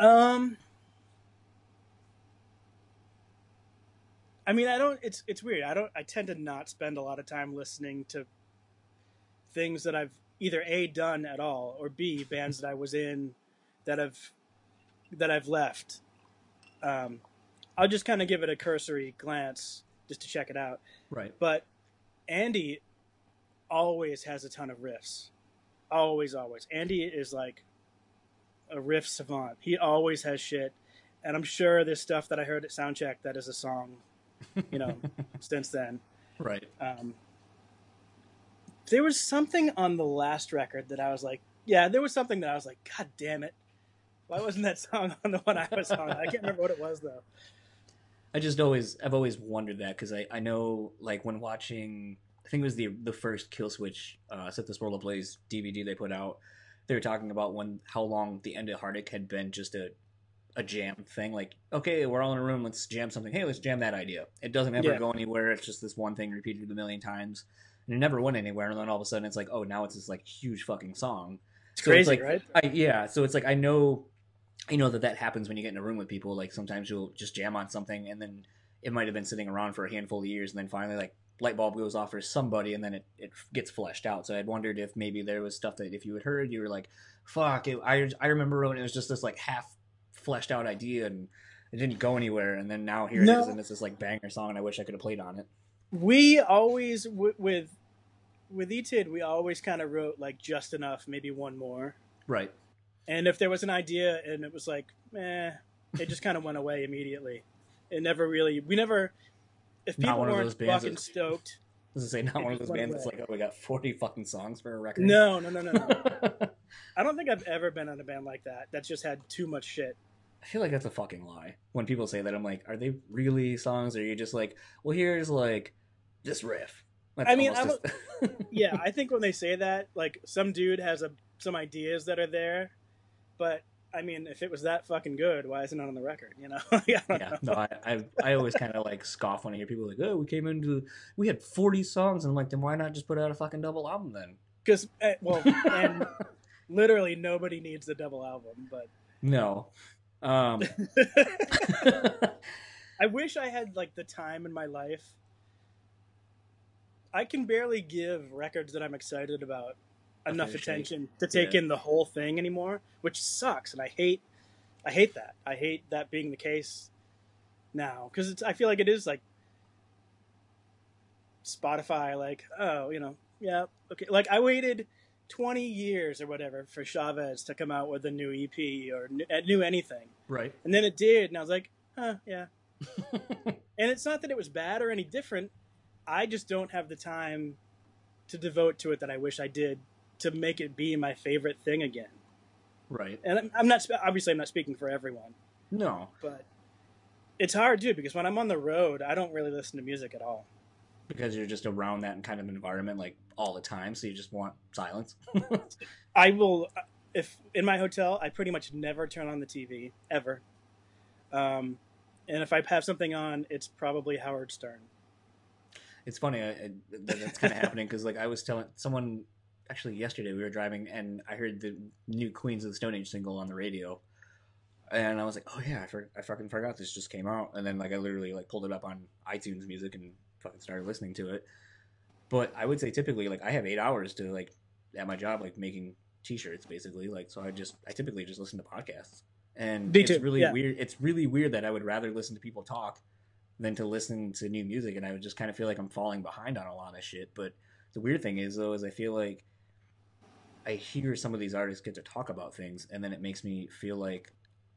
Um, I mean, I don't. It's it's weird. I don't. I tend to not spend a lot of time listening to things that I've either a done at all or b bands that I was in that have that I've left. Um, I'll just kind of give it a cursory glance just to check it out. Right. But Andy always has a ton of riffs. Always, always. Andy is like a riff savant. He always has shit. And I'm sure there's stuff that I heard at Soundcheck that is a song, you know, since then. Right. Um, there was something on the last record that I was like, yeah, there was something that I was like, God damn it. Why wasn't that song on the one I was on? I can't remember what it was though. I just always I've always wondered that because I, I know like when watching I think it was the the first Killswitch uh, Set This World Ablaze DVD they put out they were talking about when how long the end of Heartache had been just a a jam thing like okay we're all in a room let's jam something hey let's jam that idea it doesn't ever Yeah. go anywhere it's just this one thing repeated a million times and it never went anywhere and then all of a sudden it's like oh now it's this like huge fucking song It's So crazy, like, right? I, yeah, so it's like I know, I know that that happens when you get in a room with people. Like sometimes you'll just jam on something, and then it might have been sitting around for a handful of years, and then finally like light bulb goes off for somebody, and then it, it gets fleshed out. So I'd wondered if maybe there was stuff that if you had heard, you were like, "Fuck!" It, I I remember when it was just this like half fleshed out idea, and it didn't go anywhere, and then now here it No. is, and it's this like banger song, and I wish I could have played on it. We always w- with with Etid, we always kind of wrote like just enough, maybe one more. Right. And if there was an idea and it was like, eh, it just kind of went away immediately. It never really, we never, if people weren't fucking stoked, I was gonna say not one of those bands that's like, oh, we got forty fucking songs for a record. no, no, no, no, no. I don't think I've ever been on a band like that that just had too much shit. I feel like that's a fucking lie. When people say that, I'm like, are they really songs? Or are you just like, well, here's like this riff. That's I mean, just- Yeah, I think when they say that, like some dude has a some ideas that are there, but I mean, if it was that fucking good, why isn't it on the record? You know? I yeah, know. no, I, I, I always kind of like scoff when I hear people like, oh, we came into, we had 40 songs, and I'm like, then why not just put out a fucking double album then? Because eh, well, and literally nobody needs the double album, but No. Um, I wish I had like the time in my life. I can barely give records that I'm excited about enough attention to take Yeah. in the whole thing anymore, which sucks, and I hate, I hate that. I hate that being the case now because it's. I feel like it is like Spotify, like oh, you know, yeah, okay. Like I waited twenty years or whatever for Chavez to come out with a new EP or n- a new anything. right. And then it did, and I was like, huh, yeah. and it's not that it was bad or any different. I just don't have the time to devote to it that I wish I did to make it be my favorite thing again. right. And I'm- I'm not obviously I'm not speaking for everyone, No, but it's hard too because when I'm on the road, I don't really listen to music at all. because you're just around that kind of environment like all the time, so you just want silence. I will if in my hotel, I pretty much never turn on the TV ever. Um, and if I have something on, it's probably Howard Stern. It's funny I, I, that that's kind of happening because like I was telling someone actually yesterday we were driving and I heard the new Queens of the Stone Age single on the radio, and I was like, oh yeah, I, for, I fucking forgot this just came out, and then like I literally like pulled it up on iTunes Music and fucking started listening to it. But I would say typically like I have eight hours to like at my job like making t-shirts basically like so I just I typically just listen to podcasts and Me it's too, really yeah. weird it's really weird that I would rather listen to people talk than to listen to new music and I would just kind of feel like I'm falling behind on a lot of shit. But the weird thing is though is I feel like I hear some of these artists get to talk about things and then it makes me feel like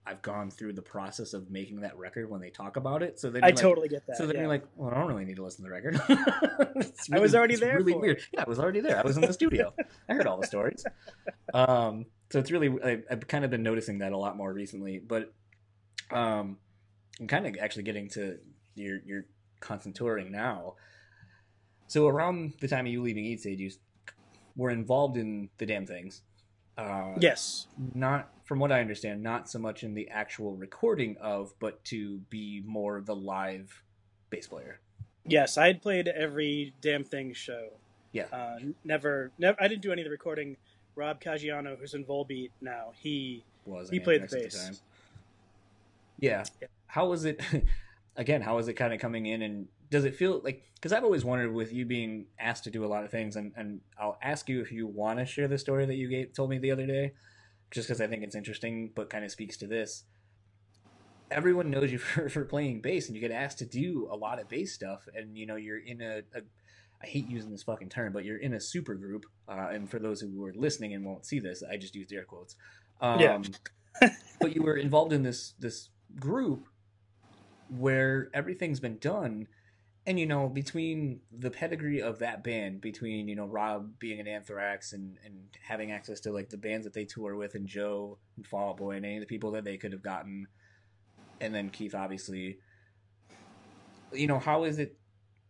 I've gone through the process of making that record when they talk about it. So then I like, totally get that. so then yeah. you're like, well, I don't really need to listen to the record. It's I was already there Really for it. weird. Yeah, I was already there. I was in the studio. I heard all the stories. Um, so it's really I, I've kind of been noticing that a lot more recently. But um, I'm kind of actually getting to your your constant touring now. So around the time of you leaving Eat Stage, you were involved in the Damned Things. Uh, yes, not from what I understand, not so much in the actual recording of, but to be more the live bass player. yes, I had played every damn thing show. Yeah. Uh, never, never. I didn't do any of the recording. Rob Caggiano, who's in Volbeat now, he Was he played the bass. Yeah. Yeah. How was it? Again, how is it kind of coming in, and does it feel like? Because I've always wondered with you being asked to do a lot of things, and and I'll ask you if you want to share the story that you gave, told me the other day, just because I think it's interesting, but kind of speaks to this. Everyone knows you for, for playing bass, and you get asked to do a lot of bass stuff, and you know you're in a, a I hate using this fucking term, but you're in a super group. Uh, and for those who are listening and won't see this, I just used air quotes. Um, Yeah. but you were involved in this this group where everything's been done, and you know between the pedigree of that band, between you know Rob being in Anthrax and and having access to like the bands that they tour with, and Joe and Fall Out Boy and any of the people that they could have gotten, and then Keith obviously. You know how is it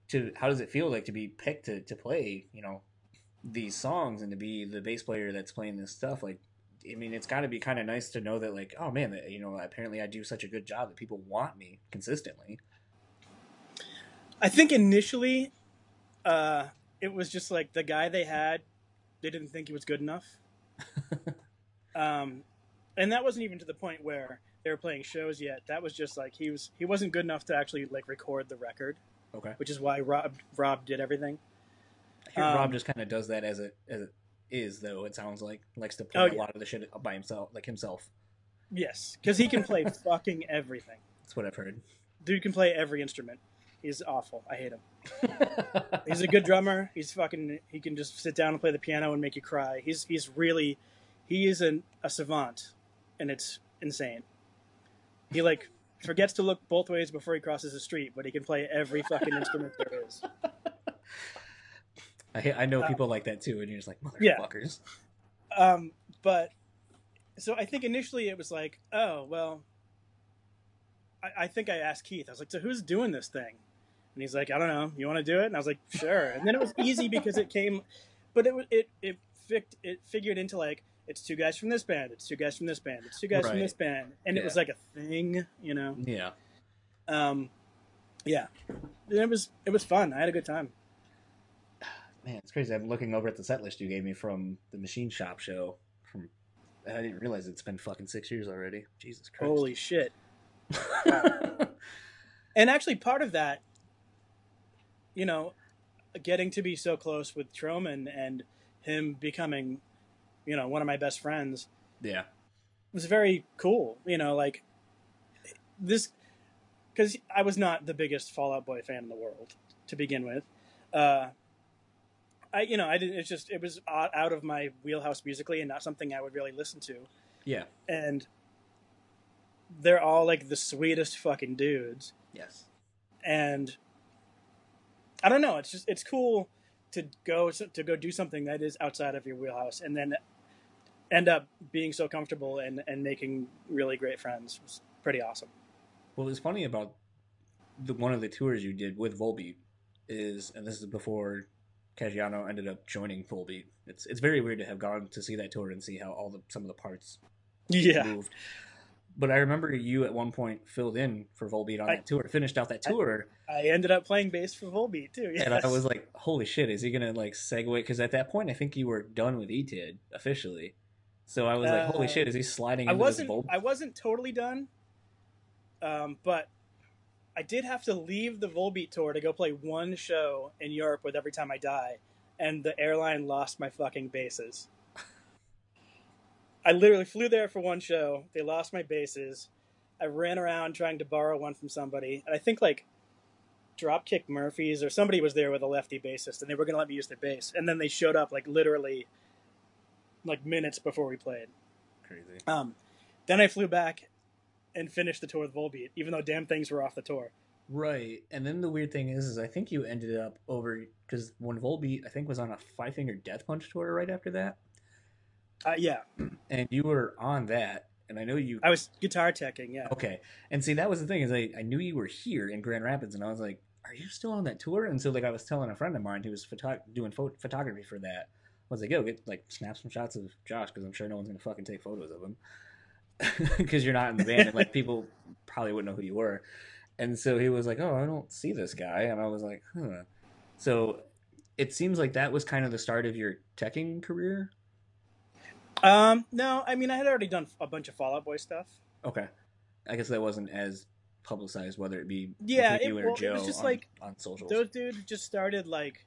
to how does it feel like to be picked to, to play you know these songs and to be the bass player that's playing this stuff? Like i mean it's got to be kind of nice to know that like oh man you know apparently i do such a good job that people want me consistently I think initially, uh, it was just like the guy they had, they didn't think he was good enough. um, and that wasn't even to the point where they were playing shows yet. That was just like he was he wasn't good enough to actually like record the record, okay which is why Rob Rob did everything. I hear Um, rob just kind of does that as a as it is though it sounds like likes to play Oh, a lot of the shit by himself like himself Yes, because he can play fucking everything. that's what i've heard Dude can play every instrument. He's awful. I hate him. He's a good drummer. He's fucking. He can just sit down and play the piano and make you cry. He's he's really, he is an, a savant, and it's insane. He like forgets to look both ways before he crosses the street, but he can play every fucking instrument there is. I, I know Uh, people like that too and you're just like yeah. motherfuckers Um, but so I think initially it was like, oh well. I, I think I asked Keith. I was like, so who's doing this thing? And he's like, I don't know. You want to do it? And I was like, sure. And then it was easy because it came, but it it it it figured into like it's two guys from this band, it's two guys from this band, it's two guys from this band, and it was like a thing, you know. yeah Um, yeah, And it was it was fun. I had a good time. Man, it's crazy. I'm looking over at the set list you gave me from the Machine Shop show. From I didn't realize it's been fucking six years already. Jesus Christ! Holy shit! And actually, part of that, you know, getting to be so close with Trohman and him becoming, you know, one of my best friends yeah, was very cool. You know, like this, because I was not the biggest Fall Out Boy fan in the world to begin with. Uh, I, you know, I didn't. It's just it was out of my wheelhouse musically, and not something I would really listen to. yeah, And they're all like the sweetest fucking dudes. yes, and I don't know. It's just it's cool to go to go do something that is outside of your wheelhouse, and then end up being so comfortable and and making really great friends. It's pretty awesome. Well, it's funny about the one of the tours you did with Volbeat is, and this is before Caggiano ended up joining Volbeat. It's it's very weird to have gone to see that tour and see how all the some of the parts Yeah, moved. But I remember you at one point filled in for Volbeat on I- that tour, finished out that tour, I ended up playing bass for Volbeat too. Yes. and I was like, "Holy shit! Is he gonna like segue?" Because at that point, I think you were done with ETID officially. So I was like, "Holy Uh, shit! Is he sliding I into wasn't this Volbeat?" I wasn't totally done, um, but I did have to leave the Volbeat tour to go play one show in Europe with Every Time I Die, and the airline lost my fucking basses. I literally flew there for one show. They lost my basses. I ran around trying to borrow one from somebody, and I think like Dropkick Murphys or somebody was there with a lefty bassist, and they were going to let me use their bass, and then they showed up like literally like minutes before we played. Crazy. Um, then I flew back and finished the tour with Volbeat, even though Damned Things were off the tour. Right, and then the weird thing is, is I think you ended up over because when Volbeat I think was on a Five Finger Death Punch tour right after that, Uh, yeah, and you were on that, and I know you. I was guitar teching. Yeah, Okay, and see that was the thing is I, I knew you were here in Grand Rapids, and I was like, "Are you still on that tour?" And so like I was telling a friend of mine who was photo- doing pho- photography for that, I was like, "Yo, get like snap some shots of Josh because I'm sure no one's gonna fucking take photos of him because you're not in the band, and like people probably wouldn't know who you were." And so he was like, "Oh, I don't see this guy," and I was like, "Huh." So it seems like that was kind of the start of your teching career. Um, no, I mean I had already done a bunch of Fall Out Boy stuff. Okay, I guess that wasn't as publicized, whether it be Yeah, it- well, it was just on, like on socials. those dudes just started like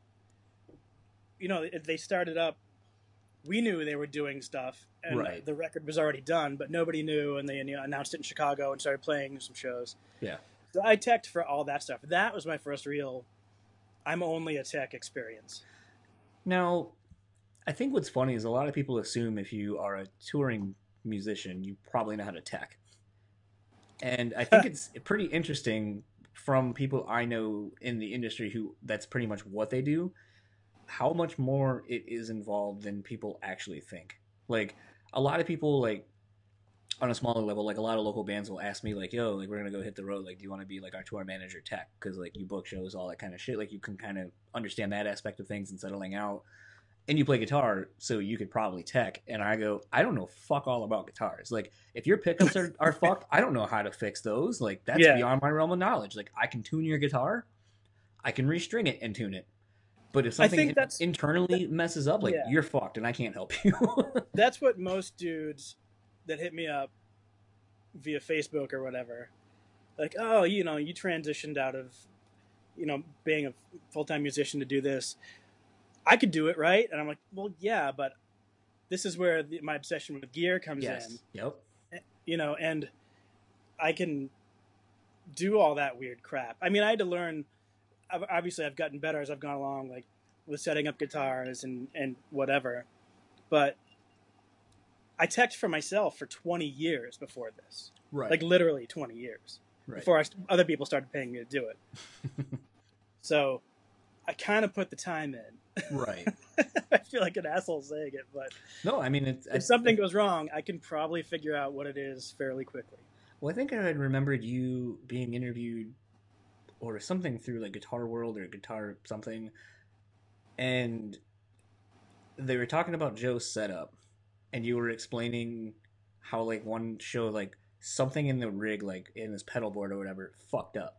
you know they started up we knew they were doing stuff and Right. the record was already done but nobody knew and they announced it in chicago and started playing some shows Yeah. so i teched for all that stuff that was my first real i'm only a tech experience Now, I think what's funny is a lot of people assume if you are a touring musician, you probably know how to tech. And I think it's pretty interesting from people I know in the industry who that's pretty much what they do, how much more it is involved than people actually think. Like a lot of people like on a smaller level, like a lot of local bands will ask me like, "Yo, like we're gonna go hit the road. Like, do you want to be like our tour manager tech? Because like you book shows, all that kind of shit. Like you can kind of understand that aspect of things and settling out. And you play guitar, so you could probably tech. And I go, I don't know fuck all about guitars. Like if your pickups are, are fucked, I don't know how to fix those. Like that's Yeah. beyond my realm of knowledge. Like I can tune your guitar, I can restring it and tune it. But if I something think that's- internally messes up, like Yeah. you're fucked, and I can't help you. that's what most dudes that hit me up via facebook or whatever like oh you know you transitioned out of you know being a full-time musician to do this i could do it right and i'm like well yeah but this is where the, my obsession with gear comes yes. Yep. in you know and i can do all that weird crap i mean i had to learn obviously i've gotten better as i've gone along like with setting up guitars and and whatever but i teched for myself for 20 years before this Right. like literally 20 years right. before I, other people started paying me to do it so i kind of put the time in right. i feel like an asshole saying it but No, I mean it's if something goes wrong i can probably figure out what it is fairly quickly Well, I think I had remembered you being interviewed or something through like Guitar World or Guitar something, and they were talking about Joe's setup, and you were explaining how like one show like something in the rig like in his pedal board or whatever fucked up,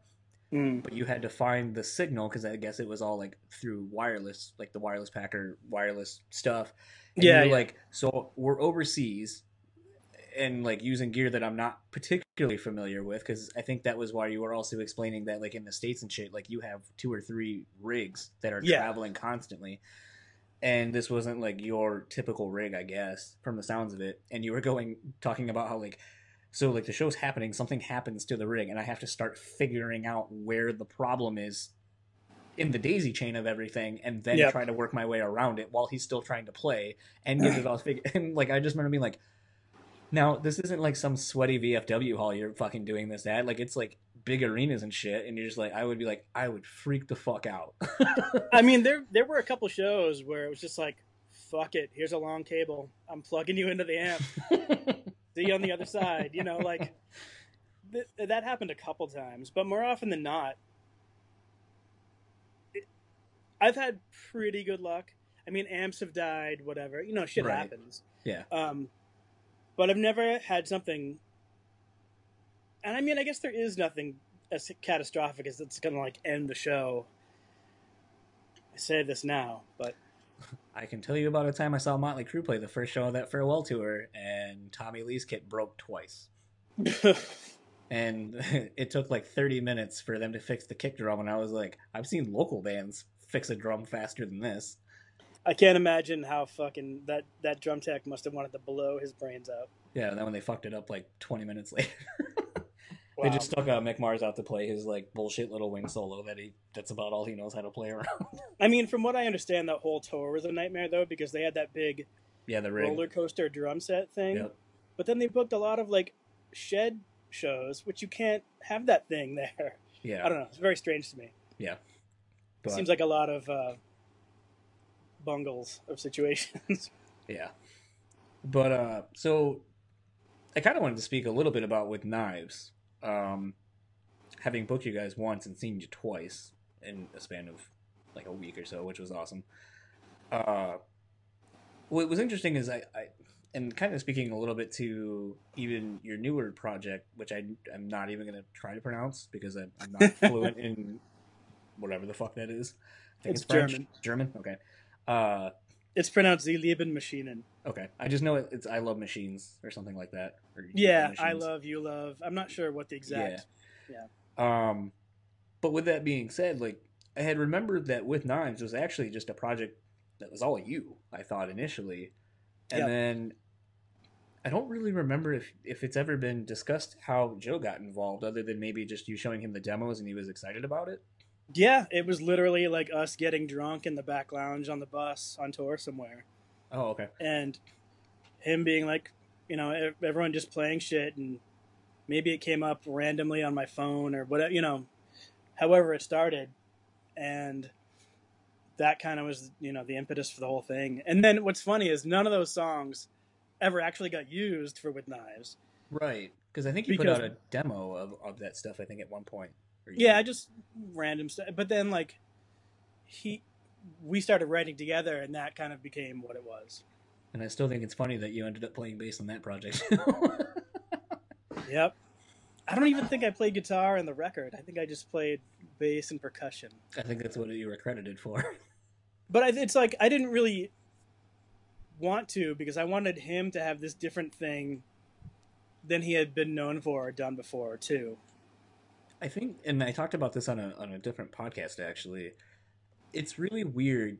Mm. but you had to find the signal because I guess it was all like through wireless, like the wireless packer wireless stuff. And Yeah, you're yeah. like so we're overseas and like using gear that I'm not particularly familiar with because I think that was why you were also explaining that like in the states and shit like you have two or three rigs that are Yeah. traveling constantly and this wasn't like your typical rig I guess from the sounds of it and you were going talking about how like so like the show's happening something happens to the rig and I have to start figuring out where the problem is in the daisy chain of everything and then Yep. try to work my way around it while he's still trying to play and get it all figured and like I just remember being like now, this isn't like some sweaty VFW hall you're fucking doing this at. Like, it's like big arenas and shit. And you're just like, I would be like, I would freak the fuck out. I mean, there there were a couple shows where it was just like, "Fuck it, here's a long cable. I'm plugging you into the amp. See you on the other side." You know, like th- that happened a couple times, but more often than not, it, I've had pretty good luck. I mean, amps have died, whatever. You know, shit Right. happens. yeah. Um, but I've never had something. And I mean, I guess there is nothing as catastrophic as it's going to like end the show. I say this now, but I can tell you about a time I saw Motley Crue play the first show of that farewell tour, and Tommy Lee's kit broke twice. And it took like 30 minutes for them to fix the kick drum. And I was like, I've seen local bands fix a drum faster than this. I can't imagine how fucking that that drum tech must have wanted to blow his brains out. Yeah, and then when they fucked it up like 20 minutes later. Wow. They just stuck uh, Mick Mars out to play his like bullshit little wing solo that he that's about all he knows how to play around. I mean, from what I understand, that whole tour was a nightmare though because they had that big yeah, the rig. roller coaster drum set thing. Yep. But then they booked a lot of like shed shows, which you can't have that thing there. Yeah. I don't know. It's very strange to me. Yeah, but, Seems like a lot of uh, bungles of situations. yeah. But uh so I kind of wanted to speak a little bit about with knives. Um having booked you guys once and seen you twice in a span of like a week or so, which was awesome. Uh what was interesting is I, I and kind of speaking a little bit to even your newer project, which I I'm not even going to try to pronounce because I, I'm not fluent in whatever the fuck that is. I think It's it's, German. German, okay. Uh, it's pronounced Sie lieben Maschinen. Okay, I just know it, it's I love machines or something like that. Yeah, I love you love. I'm not sure what the exact. Yeah. Um, but with that being said, like I had remembered that with Knives was actually just a project that was all you. I thought initially, and Yep. then I don't really remember if if it's ever been discussed how Joe got involved, other than maybe just you showing him the demos and he was excited about it. Yeah, it was literally like us getting drunk in the back lounge on the bus on tour somewhere, Oh, okay. and him being like, you know, everyone just playing shit, and maybe it came up randomly on my phone or whatever, you know, however it started, and that kind of was, you know, the impetus for the whole thing. And then what's funny is none of those songs ever actually got used for with knives. Right, because I think you put out a demo of, of that stuff. I think at one point. Yeah, I just random stuff. But then like he, we started writing together, and that kind of became what it was. and I still think it's funny that you ended up playing bass on that project. Yep. I don't even think I played guitar in the record. I think I just played bass and percussion. I think that's what you were credited for. But it's like I didn't really want to because I wanted him to have this different thing than he had been known for or done before too. I think, and I talked about this on a on a different podcast actually. It's really weird.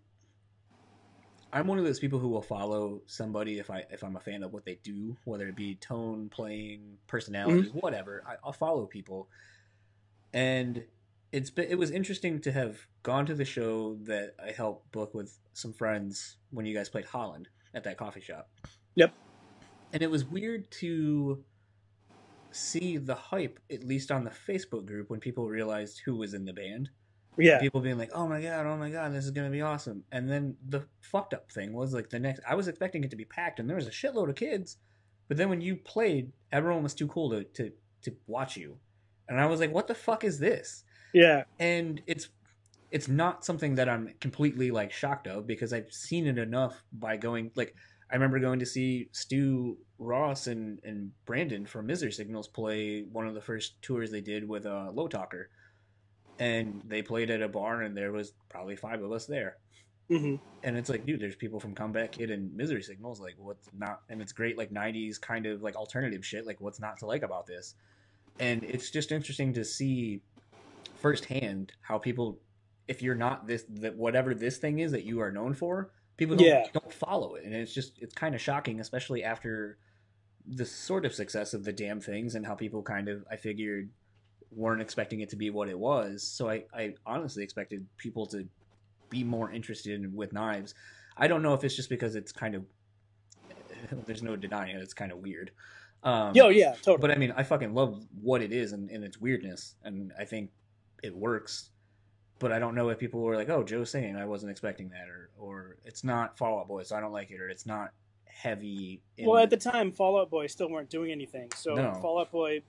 I'm one of those people who will follow somebody if I if I'm a fan of what they do, whether it be tone, playing, personality, mm-hmm. whatever. I, I'll follow people, and it's been, it was interesting to have gone to the show that I helped book with some friends when you guys played Holland at that coffee shop. Yep. And it was weird to see the hype, at least on the Facebook group, when people realized who was in the band. Yeah. People being like, "Oh my god, oh my god, this is gonna be awesome!" And then the fucked up thing was like the next. I was expecting it to be packed, and there was a shitload of kids, but then when you played, everyone was too cool to to to watch you, and I was like, "What the fuck is this?" Yeah. and it's it's not something that I'm completely like shocked of because I've seen it enough by going like I remember going to see Stu Ross and and Brandon from Misery Signals play one of the first tours they did with uh, Low Talker, and they played at a bar and there was probably five of us there, hmm and it's like dude, there's people from Comeback Kid and Misery Signals like what's not and it's great like '90s kind of like alternative shit like what's not to like about this, and it's just interesting to see firsthand how people if you're not this that whatever this thing is that you are known for people don't, Yeah. don't follow it and it's just it's kind of shocking especially after the sort of success of the Damned Things and how people kind of i figured weren't expecting it to be what it was so i i honestly expected people to be more interested in with knives i don't know if it's just because it's kind of there's no denying it it's kind of weird um Yo, yeah, totally. but I mean, I fucking love what it is and, and its weirdness, and I think it works. But I don't know if people were like, "Oh, Joe's singing. I wasn't expecting that," or or it's not Fall Out Boy, so I don't like it, or it's not heavy. In... well, at the time, Fall Out Boy still weren't doing anything. So No. Fall Out Boy,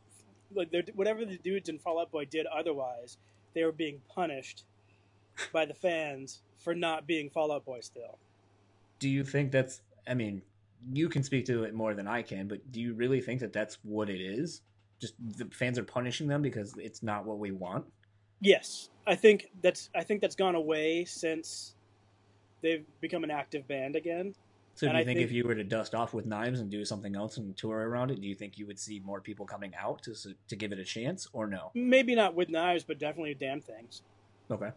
like whatever the dudes in Fall Out Boy did otherwise, they were being punished by the fans for not being Fall Out Boy still. do you think that's? I mean, you can speak to it more than I can, but do you really think that that's what it is? Just the fans are punishing them because it's not what we want. Yes, I think that's I think that's gone away since they've become an active band again. So do you think, think- if you were to dust off with knives and do something else and tour around it, do you think you would see more people coming out to to give it a chance, or no? Maybe not with knives, but definitely Damned Things. Okay.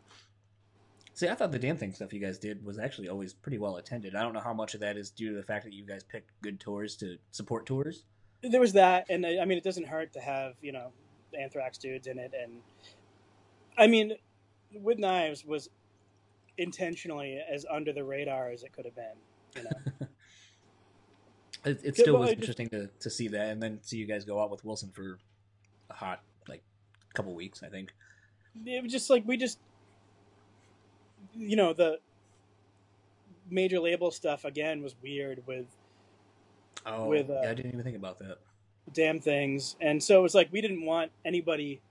See, I thought the damn thing stuff you guys did was actually always pretty well attended. I don't know how much of that is due to the fact that you guys picked good tours to support tours. There was that, and I I mean, it doesn't hurt to have you know Anthrax dudes in it, and I mean, with knives was intentionally as under the radar as it could have been. You know, It, it still well, was just- interesting to, to see that, and then see you guys go out with Wilson for a hot like couple weeks, I think. it was just like we just, you know, the major label stuff again was weird with Oh, With, uh, yeah, I didn't even think about that. Damned Things, and so it was like we didn't want anybody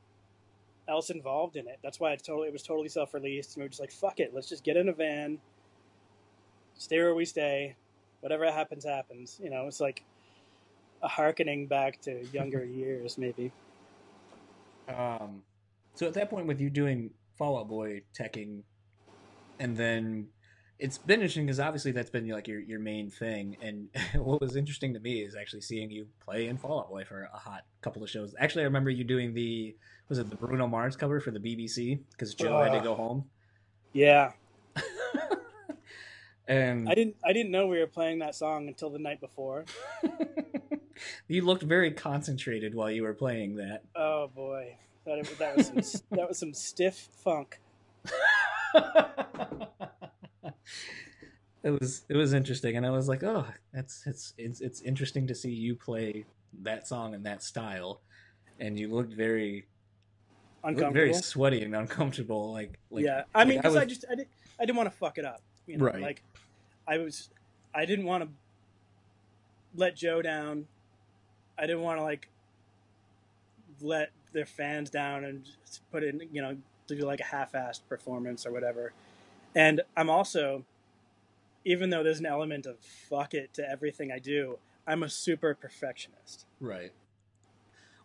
else involved in it. That's why it totally it was totally self released, and we were just like, fuck it, let's just get in a van, stay where we stay, whatever happens happens. You know, it's like a harkening back to younger years, maybe. Um, so at that point, with you doing Fall Out Boy teching, and then it's been interesting because obviously that's been like your your main thing. And what was interesting to me is actually seeing you play in Fall Out Boy for a hot couple of shows. Actually, I remember you doing the was it the Bruno Mars cover for the BBC because Joe had to go home. Yeah, and I didn't I didn't know we were playing that song until the night before. you looked very concentrated while you were playing that. Oh boy, that, that was some, that was some stiff funk. It was it was interesting, and I was like, oh, that's it's it's it's interesting to see you play that song in that style, and you looked very uncomfortable, looked very sweaty and uncomfortable. Like, like yeah, I mean, like because I, was- just I, did, I didn't want to fuck it up, you know? Right. Like, I was, I didn't want to let Joe down. I didn't want to like let their fans down and put in, you know, do like a half-assed performance or whatever. And I'm also, even though there's an element of fuck it to everything I do, I'm a super perfectionist. Right.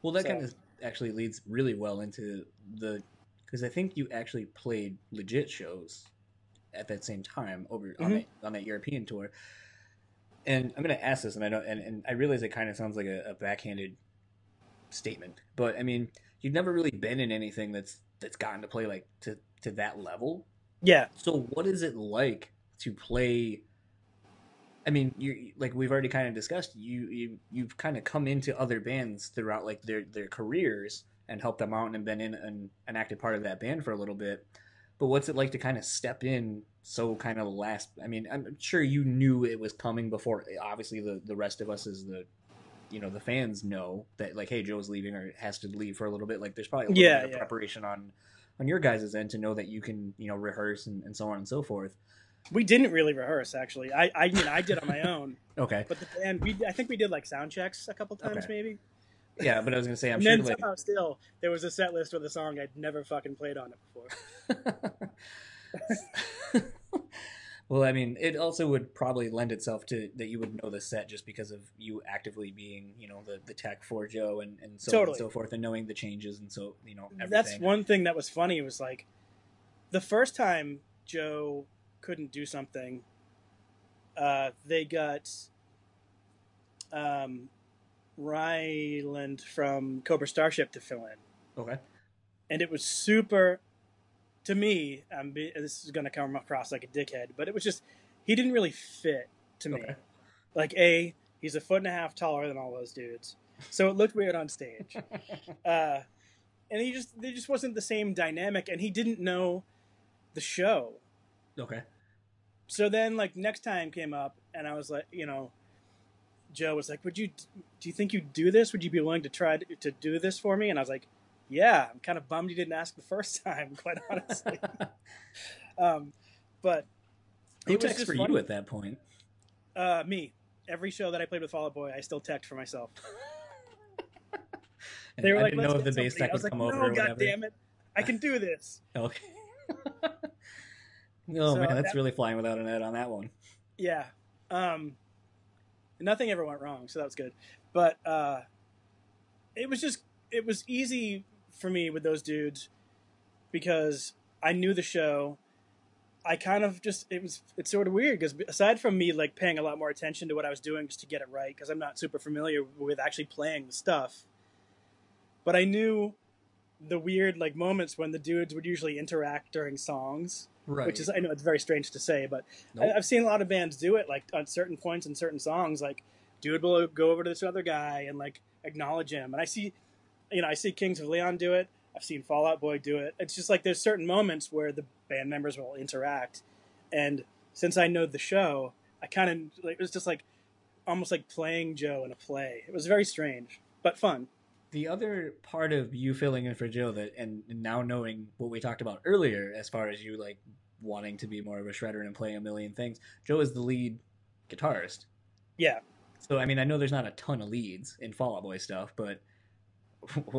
Well, that So- kind of actually leads really well into the because I think you actually played legit shows at that same time over on Mhm. that on that European tour. And I'm going to ask this, and I know, and, and I realize it kind of sounds like a, a backhanded statement, but I mean, you've never really been in anything that's that's gotten to play like to to that level. Yeah, So what is it like to play? I mean, you like we've already kind of discussed. You you you've kind of come into other bands throughout like their their careers and helped them out and been in an, an active part of that band for a little bit. But what's it like to kind of step in so kind of last? I mean, I'm sure you knew it was coming before. Eh, obviously, the the rest of us as the you know the fans know that like, hey, Joe's leaving or has to leave for a little bit. Like, there's probably a little Yeah, bit of yeah. preparation on on your guys' end to know that you can you know rehearse and, and so on and so forth. we didn't really rehearse actually. I I mean I did on my own. Okay, But the band, we I think we did like sound checks a couple times Okay. maybe. yeah, but I was gonna say I'm and sure then like somehow still there was a set list with a song I'd never fucking played on it before. well, I mean, it also would probably lend itself to that you would know the set just because of you actively being, you know, the, the tech for Joe and, and so on and so forth, and knowing the changes and so you know everything. That's one thing that was funny was like the first time Joe couldn't do something, uh, they got um, Ryland from Cobra Starship to fill in. Okay. and it was super to me um, be- this is going to come across like a dickhead but it was just he didn't really fit to me. Okay. like a he's a foot and a half taller than all those dudes. So it looked weird on stage. Uh, and he just there just wasn't the same dynamic and he didn't know the show. Okay. so then like next time came up and i was like you know joe was like would you do you think you'd do this? Would you be willing to try to, to do this for me? And i was like yeah i'm kind of bummed you didn't ask the first time quite honestly um, but Who it was texts for funny. you at that point? uh, me every show that i played with fall out boy i still text for myself they were I like didn't Let's know if the bass tech would like come no over or god whatever. damn it i can do this Okay. oh So man, that's that- really flying without a net on that one. Yeah. Um, nothing ever went wrong, so that was good. But uh, it was just it was easy for me with those dudes because I knew the show. I kind of just it was it's sort of weird because aside from me like paying a lot more attention to what I was doing just to get it right because I'm not super familiar with actually playing the stuff, but I knew the weird like moments when the dudes would usually interact during songs Right. which is I know it's very strange to say, but Nope. I, I've seen a lot of bands do it. Like on certain points in certain songs, like dude will go over to this other guy and like acknowledge him. And I see, you know, I see Kings of Leon do it. I've seen Fall Out Boy do it. It's just like there's certain moments where the band members will interact, and since I know the show, I kind of like it was just like almost like playing Joe in a play. It was very strange but fun. the other part of you filling in for Joe that and now knowing what we talked about earlier as far as you like wanting to be more of a shredder and playing a million things, Joe is the lead guitarist. Yeah. So I mean, I know there's not a ton of leads in Fall Out Boy stuff, but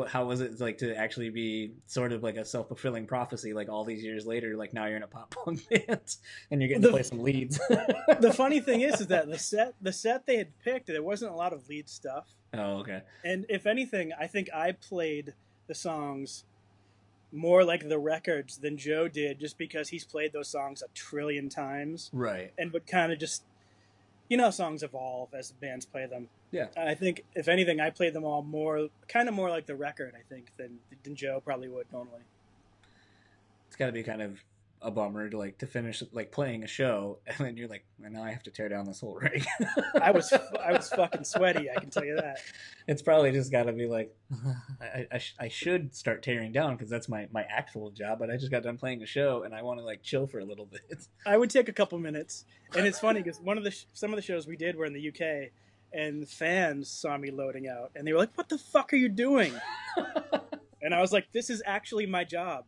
how was it like to actually be sort of like a self fulfilling prophecy? Like all these years later, like now you're in a pop punk band and you're getting to play some leads. The funny thing is, is that the set the set they had picked, there wasn't a lot of lead stuff. oh, okay. And if anything, I think I played the songs more like the records than Joe did, just because he's played those songs a trillion times Right. and would kind of just, you know, songs evolve as bands play them. Yeah. I think if anything, I played them all more, kind of more like the record. I think than than Joe probably would normally. It's got to be kind of a bummer to like to finish like playing a show and then you're like, well, now I have to tear down this whole rig. I was I was fucking sweaty. I can tell you that. it's probably just got to be like I, I, sh- I should start tearing down because that's my my actual job but i just got done playing a show and i want to like chill for a little bit I would take a couple minutes, and it's funny because one of the sh- some of the shows we did were in the UK, and fans saw me loading out, and they were like, "What the fuck are you doing?" And I was like, "This is actually my job.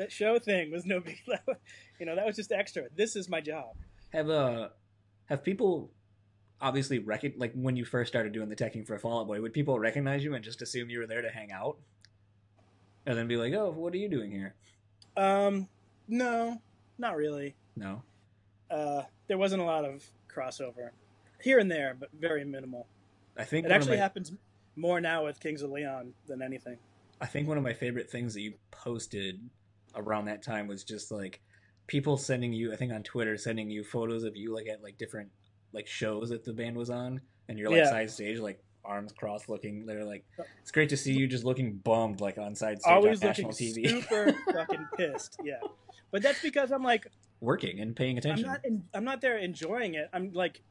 That show thing was no big, deal. you know, that was just extra. This is my job." have uh have people obviously recon like when you first started doing the teching for Fall Out Boy would people recognize you and just assume you were there to hang out and then be like oh what are you doing here Um, no, not really. no Uh, there wasn't a lot of crossover here and there, but very minimal. I think It actually my, happens more now with Kings of Leon than anything. I think one of my favorite things that you posted around that time was just like people sending you I think on Twitter sending you photos of you like at like different like shows that the band was on and you're like Yeah. side stage like arms crossed looking they're like it's great to see you just looking bummed like on side stage Always on national TV super fucking pissed. Yeah, but that's because I'm like working and paying I'm attention not in, I'm not there enjoying it. I'm like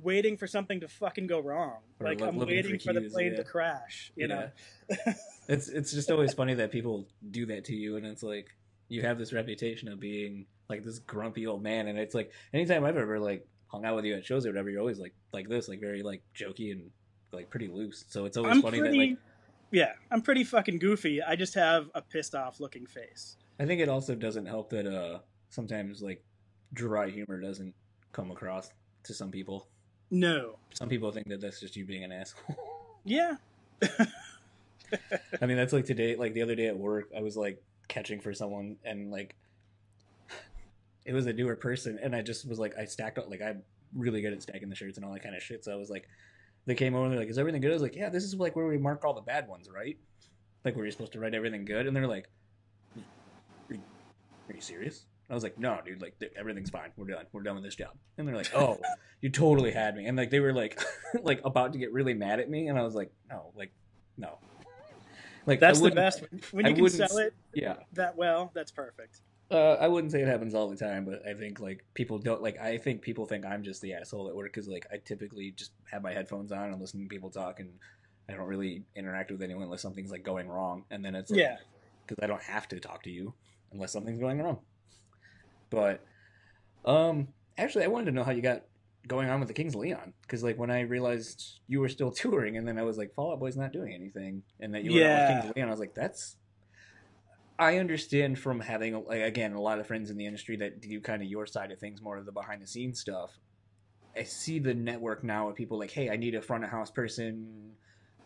waiting for something to fucking go wrong. Or like I'm waiting for for, the plane yeah. to crash. You know. it's it's just always funny that people do that to you and it's like you have this reputation of being like this grumpy old man and it's like anytime I've ever like hung out with you at shows or whatever you're always like like this like very like jokey and like pretty loose so it's always I'm funny pretty. that like yeah, I'm pretty fucking goofy. I just have a pissed off looking face. I think it also doesn't help that uh sometimes like dry humor doesn't come across to some people No. some people think that that's just you being an asshole Yeah. I mean, that's like today, like the other day at work, I was like catching for someone and like it was a newer person. And I just was like, I stacked up, like, I'm really good at stacking the shirts and all that kind of shit. So I was like, they came over and they're like, is everything good? I was like, yeah, this is like where we mark all the bad ones, right? Like, where you're supposed to write everything good. And they're like, are you, are you serious? I was like, no, dude, like everything's fine. We're done. We're done with this job. And they're like, oh, you totally had me. And like they were like, like about to get really mad at me. And I was like, no, like, no. Like That's the best. When I you can sell it Yeah, that well, that's perfect. uh, I wouldn't say it happens all the time, but I think like people don't like. I think people think I'm just the asshole at work because like I typically just have my headphones on and listen to people talk, and I don't really interact with anyone unless something's like going wrong, and then it's like, Yeah. because I don't have to talk to you unless something's going wrong. But um, actually, I wanted to know how you got going on with the Kings of Leon because like when I realized you were still touring, and then I was like, Fall Out Boy's not doing anything, and that you were out with Yeah. Kings of Leon, I was like, that's. I understand from having like again a lot of friends in the industry that do kind of your side of things, more of the behind the scenes stuff. I see the network now of people like, hey, I need a front of house person,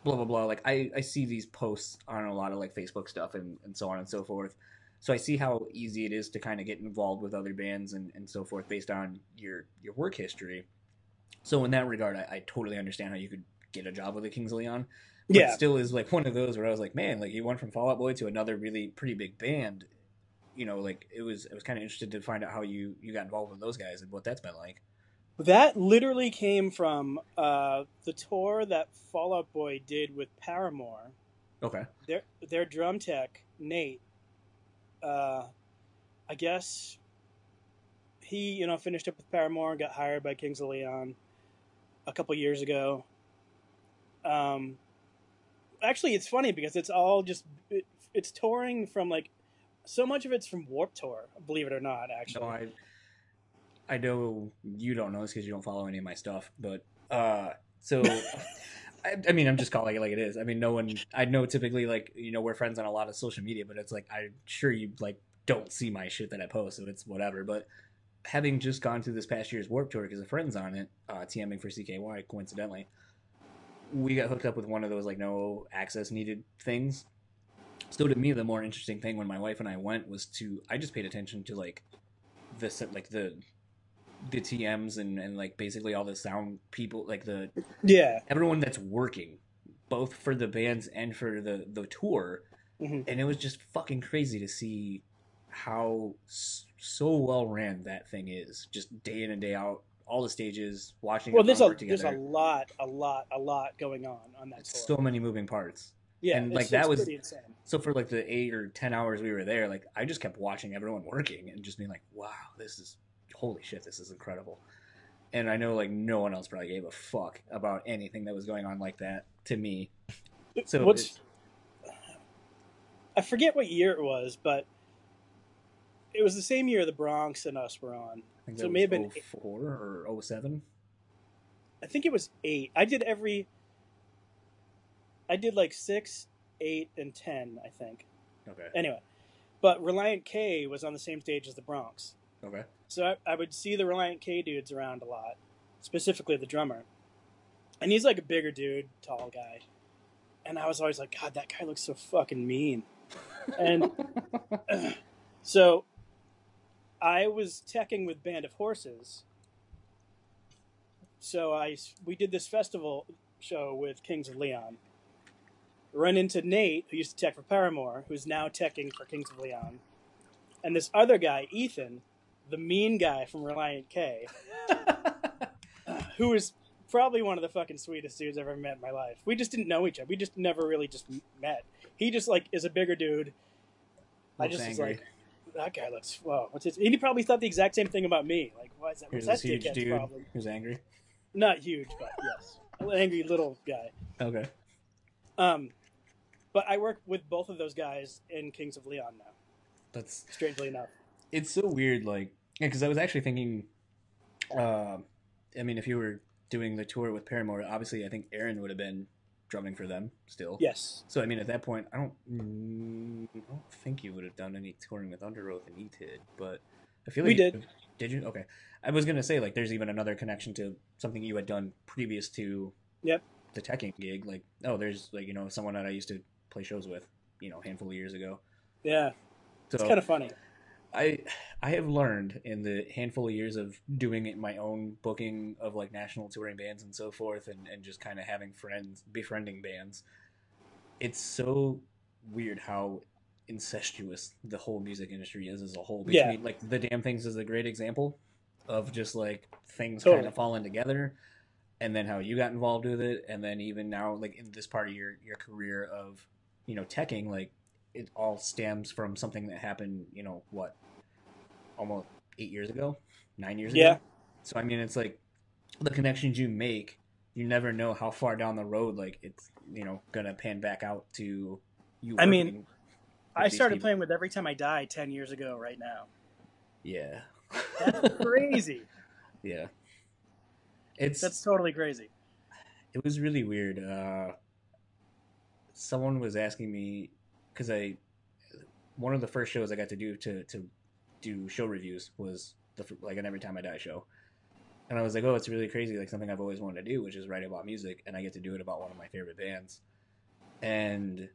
blah blah blah. Like I, I see these posts on a lot of like Facebook stuff and, and so on and so forth. So I see how easy it is to kind of get involved with other bands and, and so forth based on your your work history. So in that regard, I, I totally understand how you could get a job with the Kings of Leon. But Yeah. it still is like one of those where I was like, man, like you went from Fall Out Boy to another really pretty big band. You know, like it was I was kind of interested to find out how you you got involved with those guys and what that's been like. That literally came from uh, the tour that Fall Out Boy did with Paramore. Okay. Their their drum tech Nate, uh, I guess he you know finished up with Paramore and got hired by Kings of Leon a couple years ago. Um, actually, it's funny because it's all just it, it's touring from like so much of it's from Warp Tour. Believe it or not, actually. No, I I know you don't know this because you don't follow any of my stuff, but uh, so I, I mean, I'm just calling it like it is. I mean, no one I know typically like you know we're friends on a lot of social media, but it's like I'm sure you like don't see my shit that I post, so it's whatever. But having just gone through this past year's Warp Tour because a friend's on it, uh, TMing for CKY, coincidentally, we got hooked up with one of those like no access needed things. So to me, the more interesting thing when my wife and I went was to I just paid attention to like the like the the TMs and and like basically all the sound people like the Yeah, everyone that's working both for the bands and for the the tour Mhm. and it was just fucking crazy to see how so well ran that thing is, just day in and day out, all the stages, watching. Well, there's a work there's a lot, a lot, a lot going on on that tour. so many moving parts. yeah, and, like, that was-. So for like the eight or ten hours we were there, like I just kept watching everyone working and just being like, "Wow, this is holy shit, this is incredible." And I know like no one else probably gave a fuck about anything that was going on like that to me. So What's I forget what year it was, but it was the same year the Bronx and us were on. I think so that it may have been- 04 or 07. I think it was eight. I did every. I did like six, eight, and ten. I think. Okay. Anyway, but Relient K was on the same stage as the Bronx, Okay. so I, I would see the Relient K dudes around a lot, specifically the drummer, and he's like a bigger dude, tall guy, and I was always like, God, that guy looks so fucking mean, and so I was teching with Band of Horses. So I we did this festival show with Kings of Leon. Run into Nate, who used to tech for Paramore, who's now teching for Kings of Leon, and this other guy, Ethan, the mean guy from Relient K, who is probably one of the fucking sweetest dudes I've ever met in my life. We just didn't know each other. We just never really just met. He just like is a bigger dude. I Looks just was like, that guy looks whoa. What's his? And he probably thought the exact same thing about me. Like, why is that? Here's this that huge dude problem? who's angry. Not huge, but yes, angry little guy. Okay. Um, but I work with both of those guys in Kings of Leon now. That's Strangely enough, it's so weird like because i was actually thinking uh, i mean if you were doing the tour with paramore obviously i think aaron would have been drumming for them still yes. so i mean at that point i don't mm, i don't think you would have done any touring with Underoath and etid but i feel like We you- did. did you okay i was gonna say like there's even another connection to something you had done previous to Yep. the teching gig like oh there's like you know someone that i used to play shows with you know a handful of years ago Yeah, so it's kind of funny. I I have learned in the handful of years of doing it my own booking of like national touring bands and so forth and, and just kind of having friends befriending bands. It's so weird how incestuous the whole music industry is as a whole. Yeah. Between like the Damned Things is a great example of just like things Totally. kind of falling together and then how you got involved with it and then even now like in this part of your your career of you know teching like it all stems from something that happened you know what almost eight years ago nine years ago? Yeah. ago so i mean it's like the connections you make you never know how far down the road like it's you know gonna pan back out to you I mean, I started people. playing with Every Time I Die ten years ago. Right now, yeah that's crazy. yeah it's That's totally crazy. it was really weird. Uh, someone was asking me because I one of the first shows I got to do to to do show reviews was the like an Every Time I Die show, and I was like, oh, it's really crazy, like something I've always wanted to do, which is write about music, and I get to do it about one of my favorite bands. And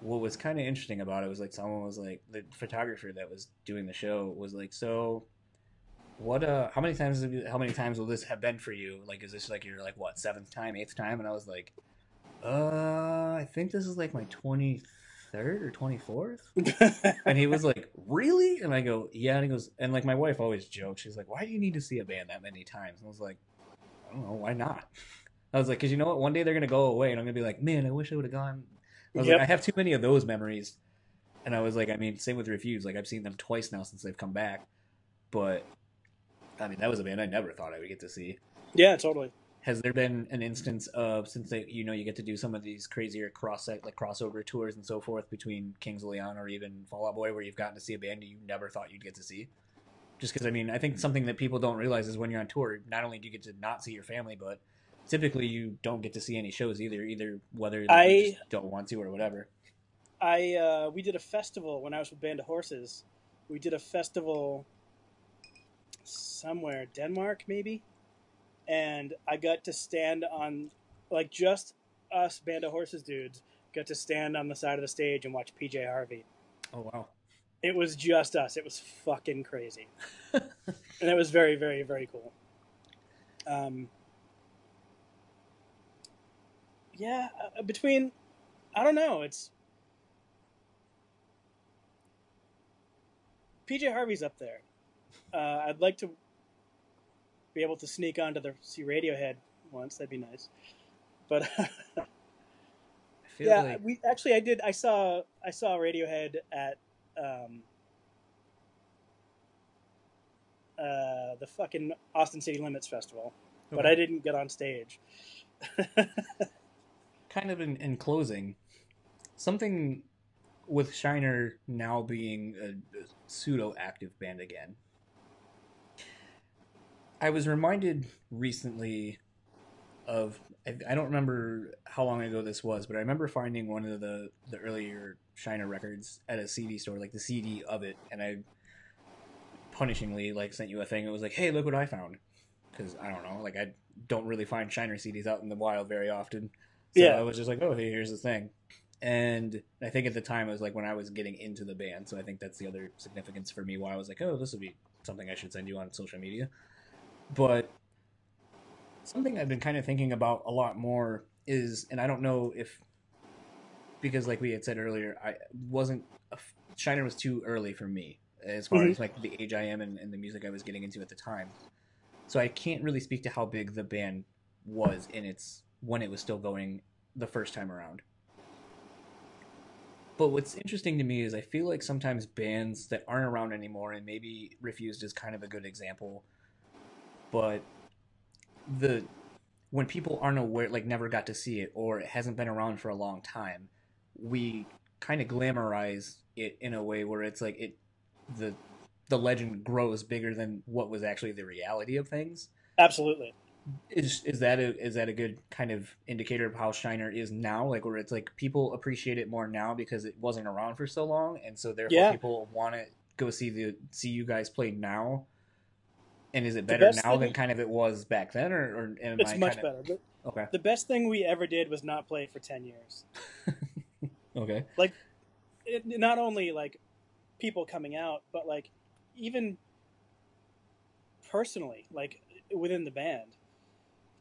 what was kind of interesting about it was like someone was like the photographer that was doing the show was like, so what uh how many times you, how many times will this have been for you? Like is this like your like what seventh time eighth time? And i was like uh i think this is like my 23rd or 24th and he was like really? And i go yeah. And he goes and like my wife always jokes. She's like why do you need to see a band that many times? And i was like i don't know. Why not? I was like because you know what? One day they're gonna go away and i'm gonna be like man i wish i would have gone. I was Yep. like i have too many of those memories. And i was like i mean same with Refused. Like i've seen them twice now since they've come back. But I mean, that was a band I never thought I would get to see. yeah, totally. Has there been an instance of since they, you know, you get to do some of these crazier cross like crossover tours and so forth between Kings of Leon or even Fall Out Boy, where you've gotten to see a band you never thought you'd get to see? Just because I mean, I think something that people don't realize is when you're on tour, not only do you get to not see your family, but typically you don't get to see any shows either. Either whether I- you just don't want to or whatever. I uh, we did a festival when I was with Band of Horses. We did a festival somewhere, Denmark maybe, and I got to stand on like just us band of horses dudes got to stand on the side of the stage and watch PJ Harvey. Oh wow. It was just us. It was fucking crazy. and it was very very very cool. Um Yeah, uh, between I don't know, it's PJ Harvey's up there. Uh, I'd like to be able to sneak onto the see Radiohead once. That'd be nice. But yeah, like we actually I did. I saw I saw Radiohead at um, uh, the fucking Austin City Limits Festival, but I didn't get on stage. kind of in, in closing, something with Shiner now being a, a pseudo active band again. I was reminded recently of I, I don't remember how long ago this was, but I remember finding one of the the earlier Shiner records at a CD store, like the CD of it, and I punishingly like sent you a thing. It was like, "Hey, look what I found," because I don't know, like I don't really find Shiner CDs out in the wild very often. So Yeah. I was just like, "Oh, hey, here's the thing," and I think at the time it was like when I was getting into the band, so I think that's the other significance for me. Why I was like, "Oh, this would be something I should send you on social media," but something I've been kind of thinking about a lot more is, and I don't know if because like we had said earlier, I wasn't a, Shiner was too early for me as far Mhm. as like the age I am and, and the music I was getting into at the time. So I can't really speak to how big the band was in its when it was still going the first time around. But what's interesting to me is I feel like sometimes bands that aren't around anymore, and maybe Refused is kind of a good example, but the when people aren't aware, like never got to see it, or it hasn't been around for a long time, we kind of glamorize it in a way where it's like it the the legend grows bigger than what was actually the reality of things. Absolutely. Is is that a is that a good kind of indicator of how Shiner is now? Like where it's like people appreciate it more now because it wasn't around for so long, and so therefore Yeah. people want to go see the see you guys play now. And is it better now than kind of it was back then, or, or It's much kind better. But okay? the best thing we ever did was not play for ten years. Okay, it, not only like people coming out, but like even personally, like within the band,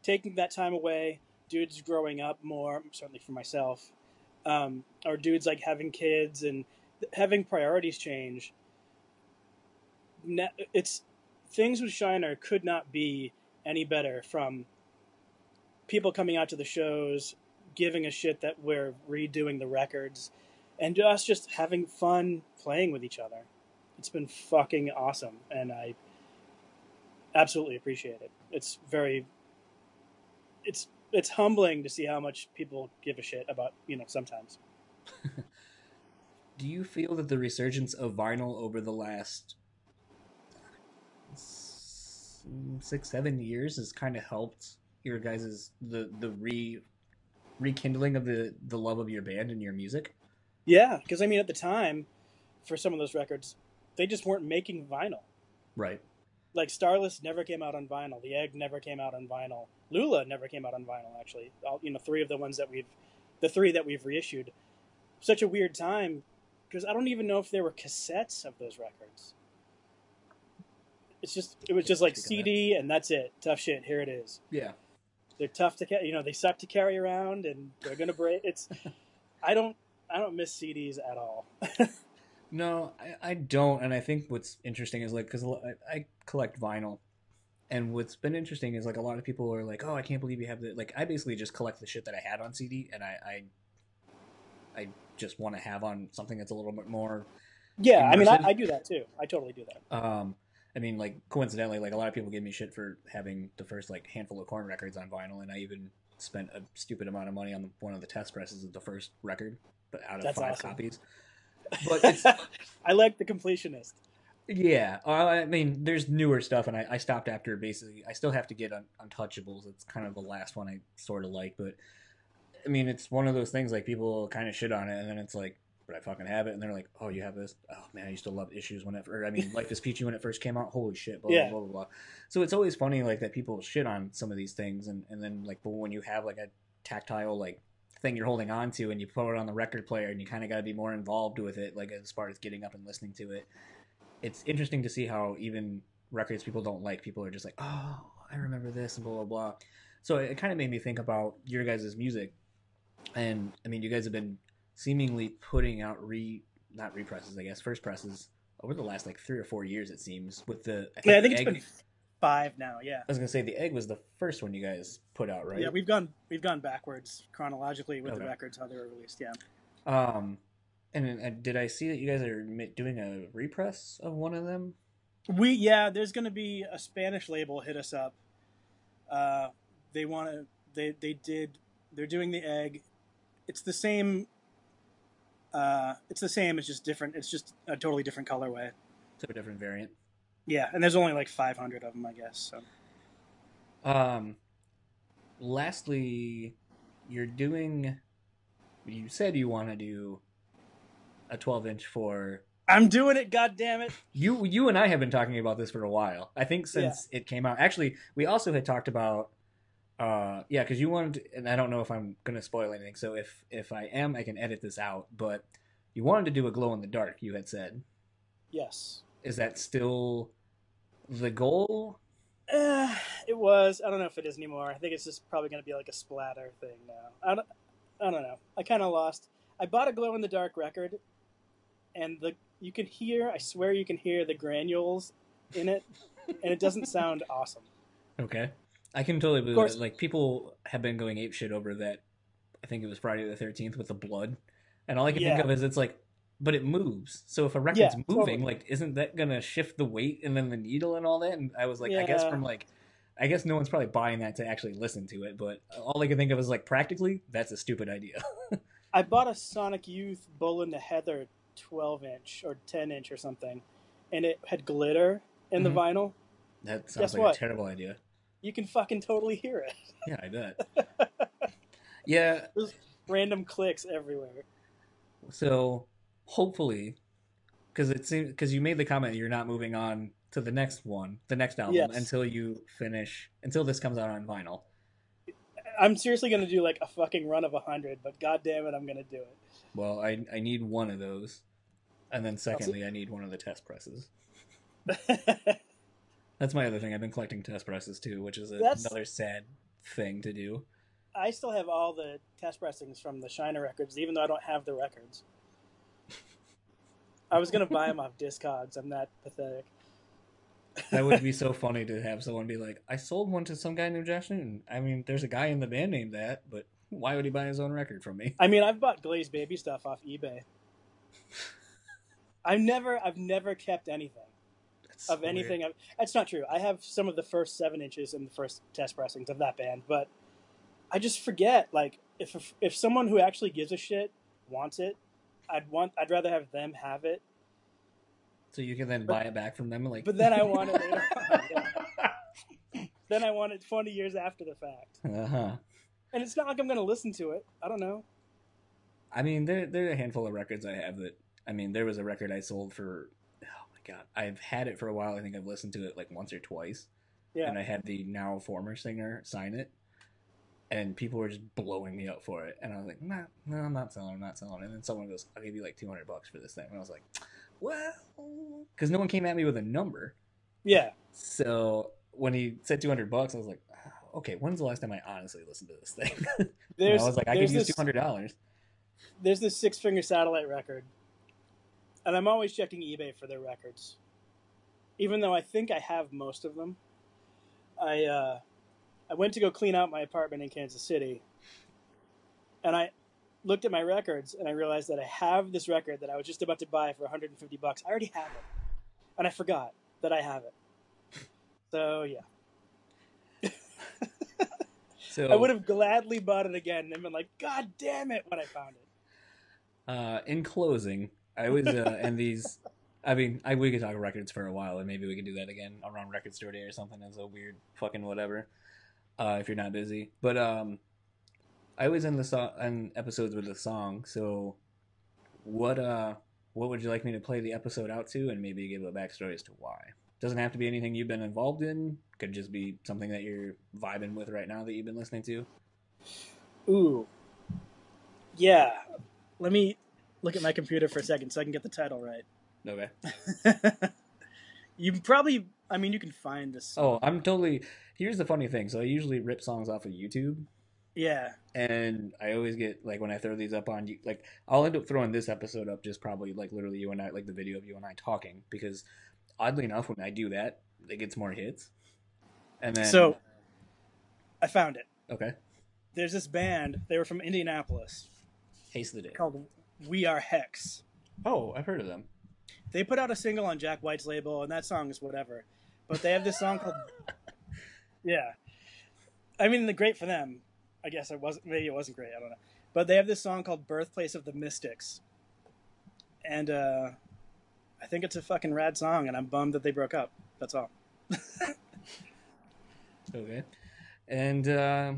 taking that time away, dudes growing up more, certainly for myself, um, or dudes like having kids and having priorities change. It's things with Shiner could not be any better from people coming out to the shows, giving a shit that we're redoing the records, and us just having fun playing with each other. It's been fucking awesome, and I absolutely appreciate it. It's very, it's it's humbling to see how much people give a shit about you know sometimes. do you feel that the resurgence of vinyl over the last six seven years has kind of helped your guys' the the re rekindling of the the love of your band and your music Yeah, because I mean at the time, for some of those records, they just weren't making vinyl. right Like Starless never came out on vinyl. The Egg never came out on vinyl. Lula never came out on vinyl. Actually, All, you know, three of the ones that we've, the three that we've reissued. Such a weird time, because I don't even know if there were cassettes of those records. It's just it was just like Speak of that. CD and that's it. Tough shit. Here it is. yeah They're tough to carry. you know they suck to carry around and they're gonna break. It's I don't I don't miss CDs at all. no I, I don't and i think what's interesting is like because I, I collect vinyl and what's been interesting is like a lot of people are like oh i can't believe you have the like i basically just collect the shit that i had on cd and i i, I just want to have on something that's a little bit more Yeah, I mean I, I do that too. I totally do that. Um, I mean, like coincidentally, like a lot of people give me shit for having the first like handful of Korn records on vinyl, and I even spent a stupid amount of money on the, one of the test presses of the first record, but out of That's five awesome. copies. But it's I like the completionist. yeah, uh, I mean, there's newer stuff, and I, I stopped after basically. I still have to get un- Untouchables. It's kind of the last one I sort of like, but I mean, it's one of those things like people kind of shit on it, and then it's like, but I fucking have it, and they're like, oh, you have this? Oh man, I used to love Issues when it, or I mean, Life is Peachy when it first came out. Holy shit, blah Yeah. blah blah blah. So it's always funny like that people shit on some of these things, and and then like, but when you have like a tactile like thing you're holding on to and you put it on the record player and you kind of got to be more involved with it like as far as getting up and listening to it it's interesting to see how even records people don't like people are just like oh i remember this and blah blah blah so it kind of made me think about your guys' music and i mean you guys have been seemingly putting out re not represses i guess first presses over the last like three or four years. It seems with the I Yeah, I think it's egg, been five now. Yeah. I was gonna say the egg was the first one you guys put out, right? Yeah, we've gone we've gone backwards chronologically with the records how they were released. Yeah. Um, and uh, did I see that you guys are doing a repress of one of them? We yeah, there's to be a Spanish label hit us up. Uh, they want to. They they did. They're doing the egg. It's the same. Uh, it's the same. It's just different. It's just a totally different colorway. So a different variant. Yeah, and there's only like 500 of them, I guess. So Um, lastly, you're doing. You said you want to do a 12 inch for I'm doing it. God damn it! you. You and I have been talking about this for a while. I think since it came out. Actually, we also had talked about. Uh, yeah, because you wanted, to, and I don't know if I'm gonna spoil anything. So if if I am, I can edit this out. But you wanted to do a glow in the dark. You had said. Yes. Is that still the goal? Uh, it was. I don't know if it is anymore. I think it's just probably going to be like a splatter thing now. I don't. I don't know. I kind of lost. I bought a glow in the dark record, and the you can hear. I swear you can hear the granules in it, and it doesn't sound awesome. Okay. I can totally believe it. Like people have been going ape shit over that. I think it was Friday the Thirteenth with the blood, and all I can think of is it's like, but it moves. So if a record's Yeah, moving, totally. like, isn't that gonna shift the weight and then the needle and all that? And I was like, I guess from like, I guess no one's probably buying that to actually listen to it. But all I can think of is like, practically, that's a stupid idea. I bought a Sonic Youth Bull in the Heather 12 inch or 10 inch or something, and it had glitter in Mhm. the vinyl. that sounds Guess like what? a terrible idea. You can fucking totally hear it. Yeah, I bet. yeah, There's Random clicks everywhere. So hopefully, because it seems because you made the comment you're not moving on to the next one, the next album Yes. until you finish until this comes out on vinyl. I'm seriously gonna do like a fucking run of a hundred, but god damn it, I'm gonna do it. Well, I I need one of those, and then secondly, I need one of the test presses. That's my other thing. I've been collecting test presses too, which is a, another sad thing to do. I still have all the test pressings from the Shiner records, even though I don't have the records. I was gonna buy them off Discogs. I'm that pathetic. That would be so funny to have someone be like, "I sold one to some guy named Josh Newton." I mean, there's a guy in the band named that, but why would he buy his own record from me? I mean, I've bought Glazed Baby stuff off eBay. I've never, I've never kept anything of weird. anything. I've, that's not true. I have some of the first seven inches and the first test pressings of that band, but I just forget. Like, if if someone who actually gives a shit wants it, I'd want, I'd rather have them have it. So you can then But- buy it back from them, like. But then I want it later. on. Then I want it twenty years after the fact, uh huh. and it's not like I'm going to listen to it. I don't know. I mean, there there are a handful of records I have that. I mean, there was a record I sold for. God, I've had it for a while. I think I've listened to it like once or twice, Yeah. and I had the now former singer sign it, and people were just blowing me up for it, and I was like, nah, no, I'm not selling, I'm not selling. And then someone goes, I'll give you like 200 bucks for this thing, and I was like, well, because no one came at me with a number. Yeah. So when he said 200 bucks, I was like, "Ah, okay, when's the last time I honestly listened to this thing? There's, I was like, I can use $200. there's this six finger satellite record and i'm always checking ebay for their records. Even though i think i have most of them i uh, i went to go clean out my apartment in kansas city and i looked at my records and i realized that i have this record that i was just about to buy for 150 bucks. I already have it. And i forgot that i have it. So yeah. So i would have gladly bought it again and been like god damn it when i found it. Uh, in closing, I always uh, these. I mean, I we could talk records for a while, and maybe we could do that again around Record Store Day or something as a weird fucking whatever. Uh, if you're not busy, but um, I always end the song end episodes with a song. So, what uh, what would you like me to play the episode out to, and maybe give a backstory as to why? Doesn't have to be anything you've been involved in. Could just be something that you're vibing with right now that you've been listening to. Ooh. Yeah. Let me look at my computer for a second so I can get the title right. Okay. you probably, I mean, you can find this. Oh, I'm totally. Here's the funny thing. So I usually rip songs off of YouTube, Yeah. and I always get like when I throw these up on you, like I'll end up throwing this episode up just probably like literally you and I, like the video of you and I talking because oddly enough, when I do that, it gets more hits. And then So I found it. okay, There's this band. They were from Indianapolis Haste the Day. called We Are Hex. Oh, I've heard of them. They put out a single on Jack White's label, and that song is whatever. But they have this song called Yeah. I mean, the great for them. I guess it wasn't. Maybe it wasn't great. I don't know. But they have this song called "Birthplace of the Mystics," and uh, I think it's a fucking rad song. And I'm bummed that they broke up. That's all. Okay, and uh,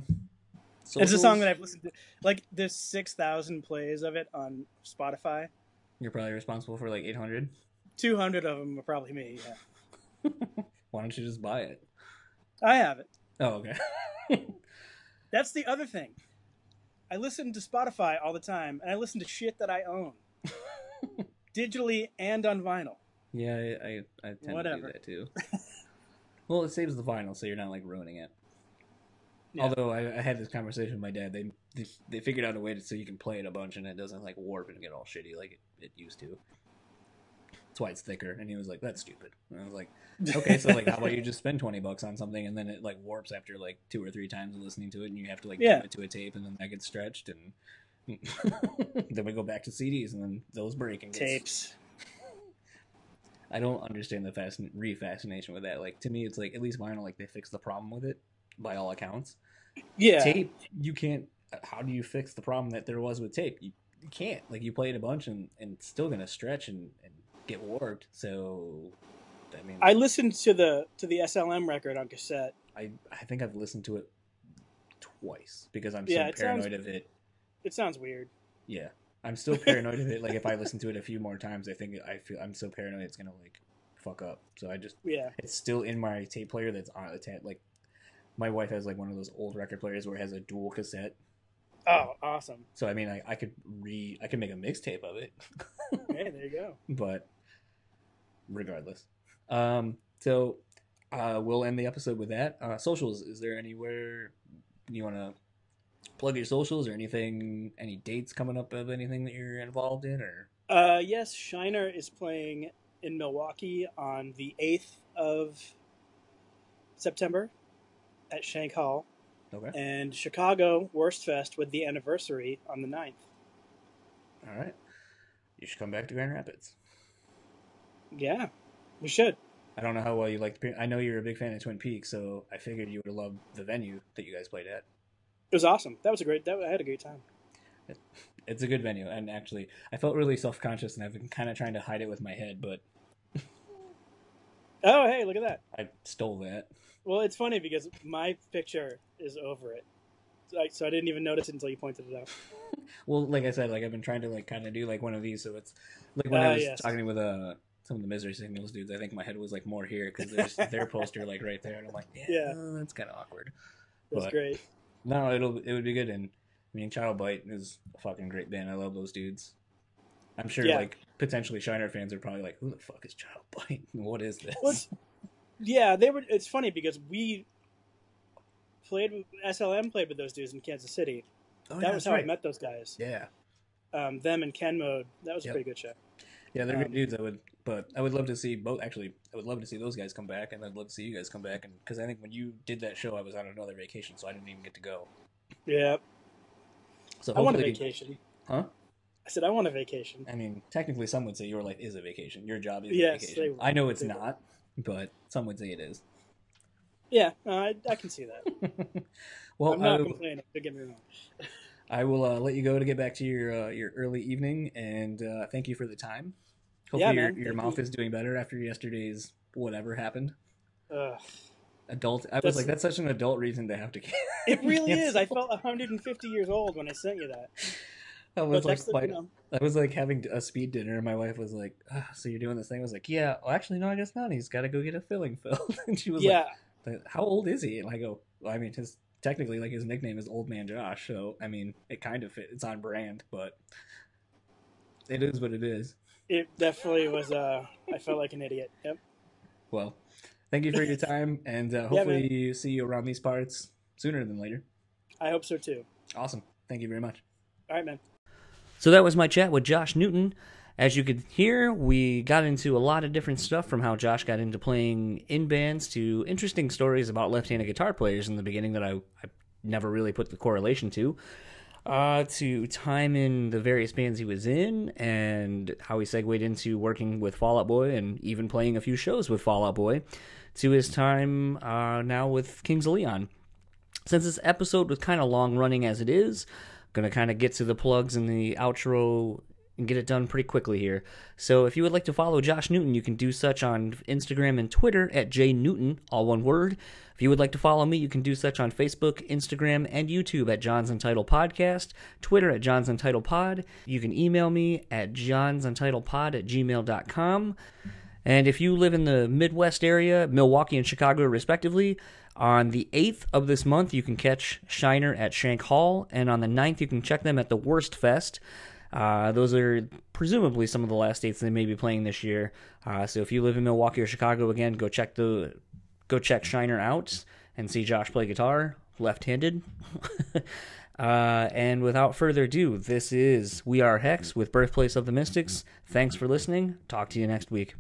It's a song that I've listened to. Like, there's six thousand plays of it on Spotify. you're probably responsible for like 800. Two hundred of them are probably me. Yeah, Why don't you just buy it? I have it. Oh, okay. That's the other thing. I listen to Spotify all the time, and I listen to shit that I own, digitally and on vinyl. yeah, I, I, I tend to Whatever. do that too. well, it saves the vinyl, so you're not like ruining it. Yeah. Although I, I had this conversation with my dad, they, they they figured out a way to, so you can play it a bunch and it doesn't like warp and get all shitty like it, it used to. That's why it's thicker. And he was like, "That's stupid." And I was like, "Okay, so like, how about you just spend twenty bucks on something and then it like warps after like two or three times of listening to it, and you have to like Yeah. give it to a tape, and then that gets stretched, and then we go back to CDs, and then those break and gets Tapes. I don't understand the fascin- re-fascination with that. Like to me, it's like at least vinyl, like they fixed the problem with it by all accounts. Yeah. Tape, you can't. How do you fix the problem that there was with tape? You, you can't. Like you play it a bunch and and it's still gonna stretch and, and get warped. So, I mean, I listened to the to the SLM record on cassette. I I think I've listened to it twice because I'm Yeah, so it sounds- paranoid of it. It sounds weird. Yeah, I'm still paranoid of it. Like if I listen to it a few more times, I think I feel I'm so paranoid it's gonna like fuck up. So I just Yeah. it's still in my tape player that's on the tape. Like my wife has like one of those old record players where it has a dual cassette. Oh, awesome. So I mean, I, I could re I could make a mixtape of it, Hey, there you go. but regardless. Um, so uh, we'll end the episode with that. Uh, socials. Is there anywhere you want to plug your socials or anything? Any dates coming up of anything that you're involved in or? Uh, yes, Shiner is playing in Milwaukee on the 8th of September at Shank Hall, Okay. and Chicago Worst Fest with the anniversary on the 9th. All right. You should come back to Grand Rapids. Yeah, we should. I don't know how well you like. The, I know you're a big fan of Twin Peaks, so I figured you would have loved the venue that you guys played at. It was awesome. That was a great. That, I had a great time. It's a good venue, and actually, I felt really self conscious, and I've been kind of trying to hide it with my head, but Oh, hey, look at that. I stole that. Well, it's funny because my picture is over it, so I, so I didn't even notice it until you pointed it out. Well, like I said, like I've been trying to like kind of do like one of these, so it's like when Ah, I was yes. talking with uh some of the Misery Signals dudes, I think my head was like more here because there's their poster like right there, and I'm like, yeah, Yeah. that's kind of awkward. That's But- great. No, it'll it would be good, and I mean, Child Bite is a fucking great band. I love those dudes. I'm sure Yeah. like potentially Shiner fans are probably like, who the fuck is Child Bite? What is this? It's- yeah, they were. It's funny because we played with SLM played with those dudes in Kansas City. Oh, that yeah, was how I met those guys. Yeah, Um, them and Ken Mode. That was a pretty good show. yeah, they're Um, good dudes. I would, but I would love to see both. Actually, I would love to see those guys come back, and I'd love to see you guys come back. And because I think when you did that show, I was on another vacation, so I didn't even get to go. Yeah, So I want a vacation. Huh? I said I want a vacation. I mean, technically, some would say your life is a vacation. Your job is Yes, a vacation. I know it's not, but some would say it is. Yeah, uh, I, I can see that. well, I'm not will- complaining. Don't get me wrong. I will uh, let you go to get back to your uh, your early evening, and uh, thank you for the time. Hopefully, Yeah, your, your mouth you. is doing better after yesterday's whatever happened. Ugh. Adult. I was like, that's such an adult reason to have to. It really is. I felt 150 years old when I sent you that. I was like, you know, I was like having a speed dinner, and my wife was like, ah, "So you're doing this thing?" I was like, "Yeah." Well, actually, no. I guess not. He's got to go get a filling filled. and she was like, yeah. Like, how old is he? And I go, well, I mean, his technically like his nickname is Old Man Josh, so I mean, it kind of fit. It's on brand, but it is what it is. It definitely was. Uh, I felt like an idiot. Yep. Well, thank you for your time, and uh, Yeah, hopefully see you around these parts sooner than later. I hope so too. Awesome. Thank you very much. All right, man. So that was my chat with Josh Newton. As you could hear, we got into a lot of different stuff from how Josh got into playing in bands to interesting stories about left handed guitar players in the beginning that I, I never really put the correlation to, uh, to time in the various bands he was in and how he segued into working with Fall Out Boy and even playing a few shows with Fall Out Boy, to his time uh, now with Kings of Leon. Since this episode was kind of long running as it is, gonna kind of get to the plugs and the outro and get it done pretty quickly here. So if you would like to follow Josh Newton, you can do such on Instagram and Twitter at jnewton, all one word. If you would like to follow me, you can do such on Facebook, Instagram, and YouTube at John's Untitled Podcast, Twitter at John's Untitled Pod. You can email me at johnsuntitledpod at gmail.com. And if you live in the Midwest area, Milwaukee and Chicago respectively, on the 8th of this month, you can catch Shiner at Shank Hall, and on the 9th, you can check them at the Worst Fest. Uh, those are presumably some of the last dates they may be playing this year. Uh, so if you live in Milwaukee or Chicago, again, go check the go check Shiner out and see Josh play guitar left-handed. uh, and without further ado, this is We Are Hex with Birthplace of the Mystics. Thanks for listening. Talk to you next week.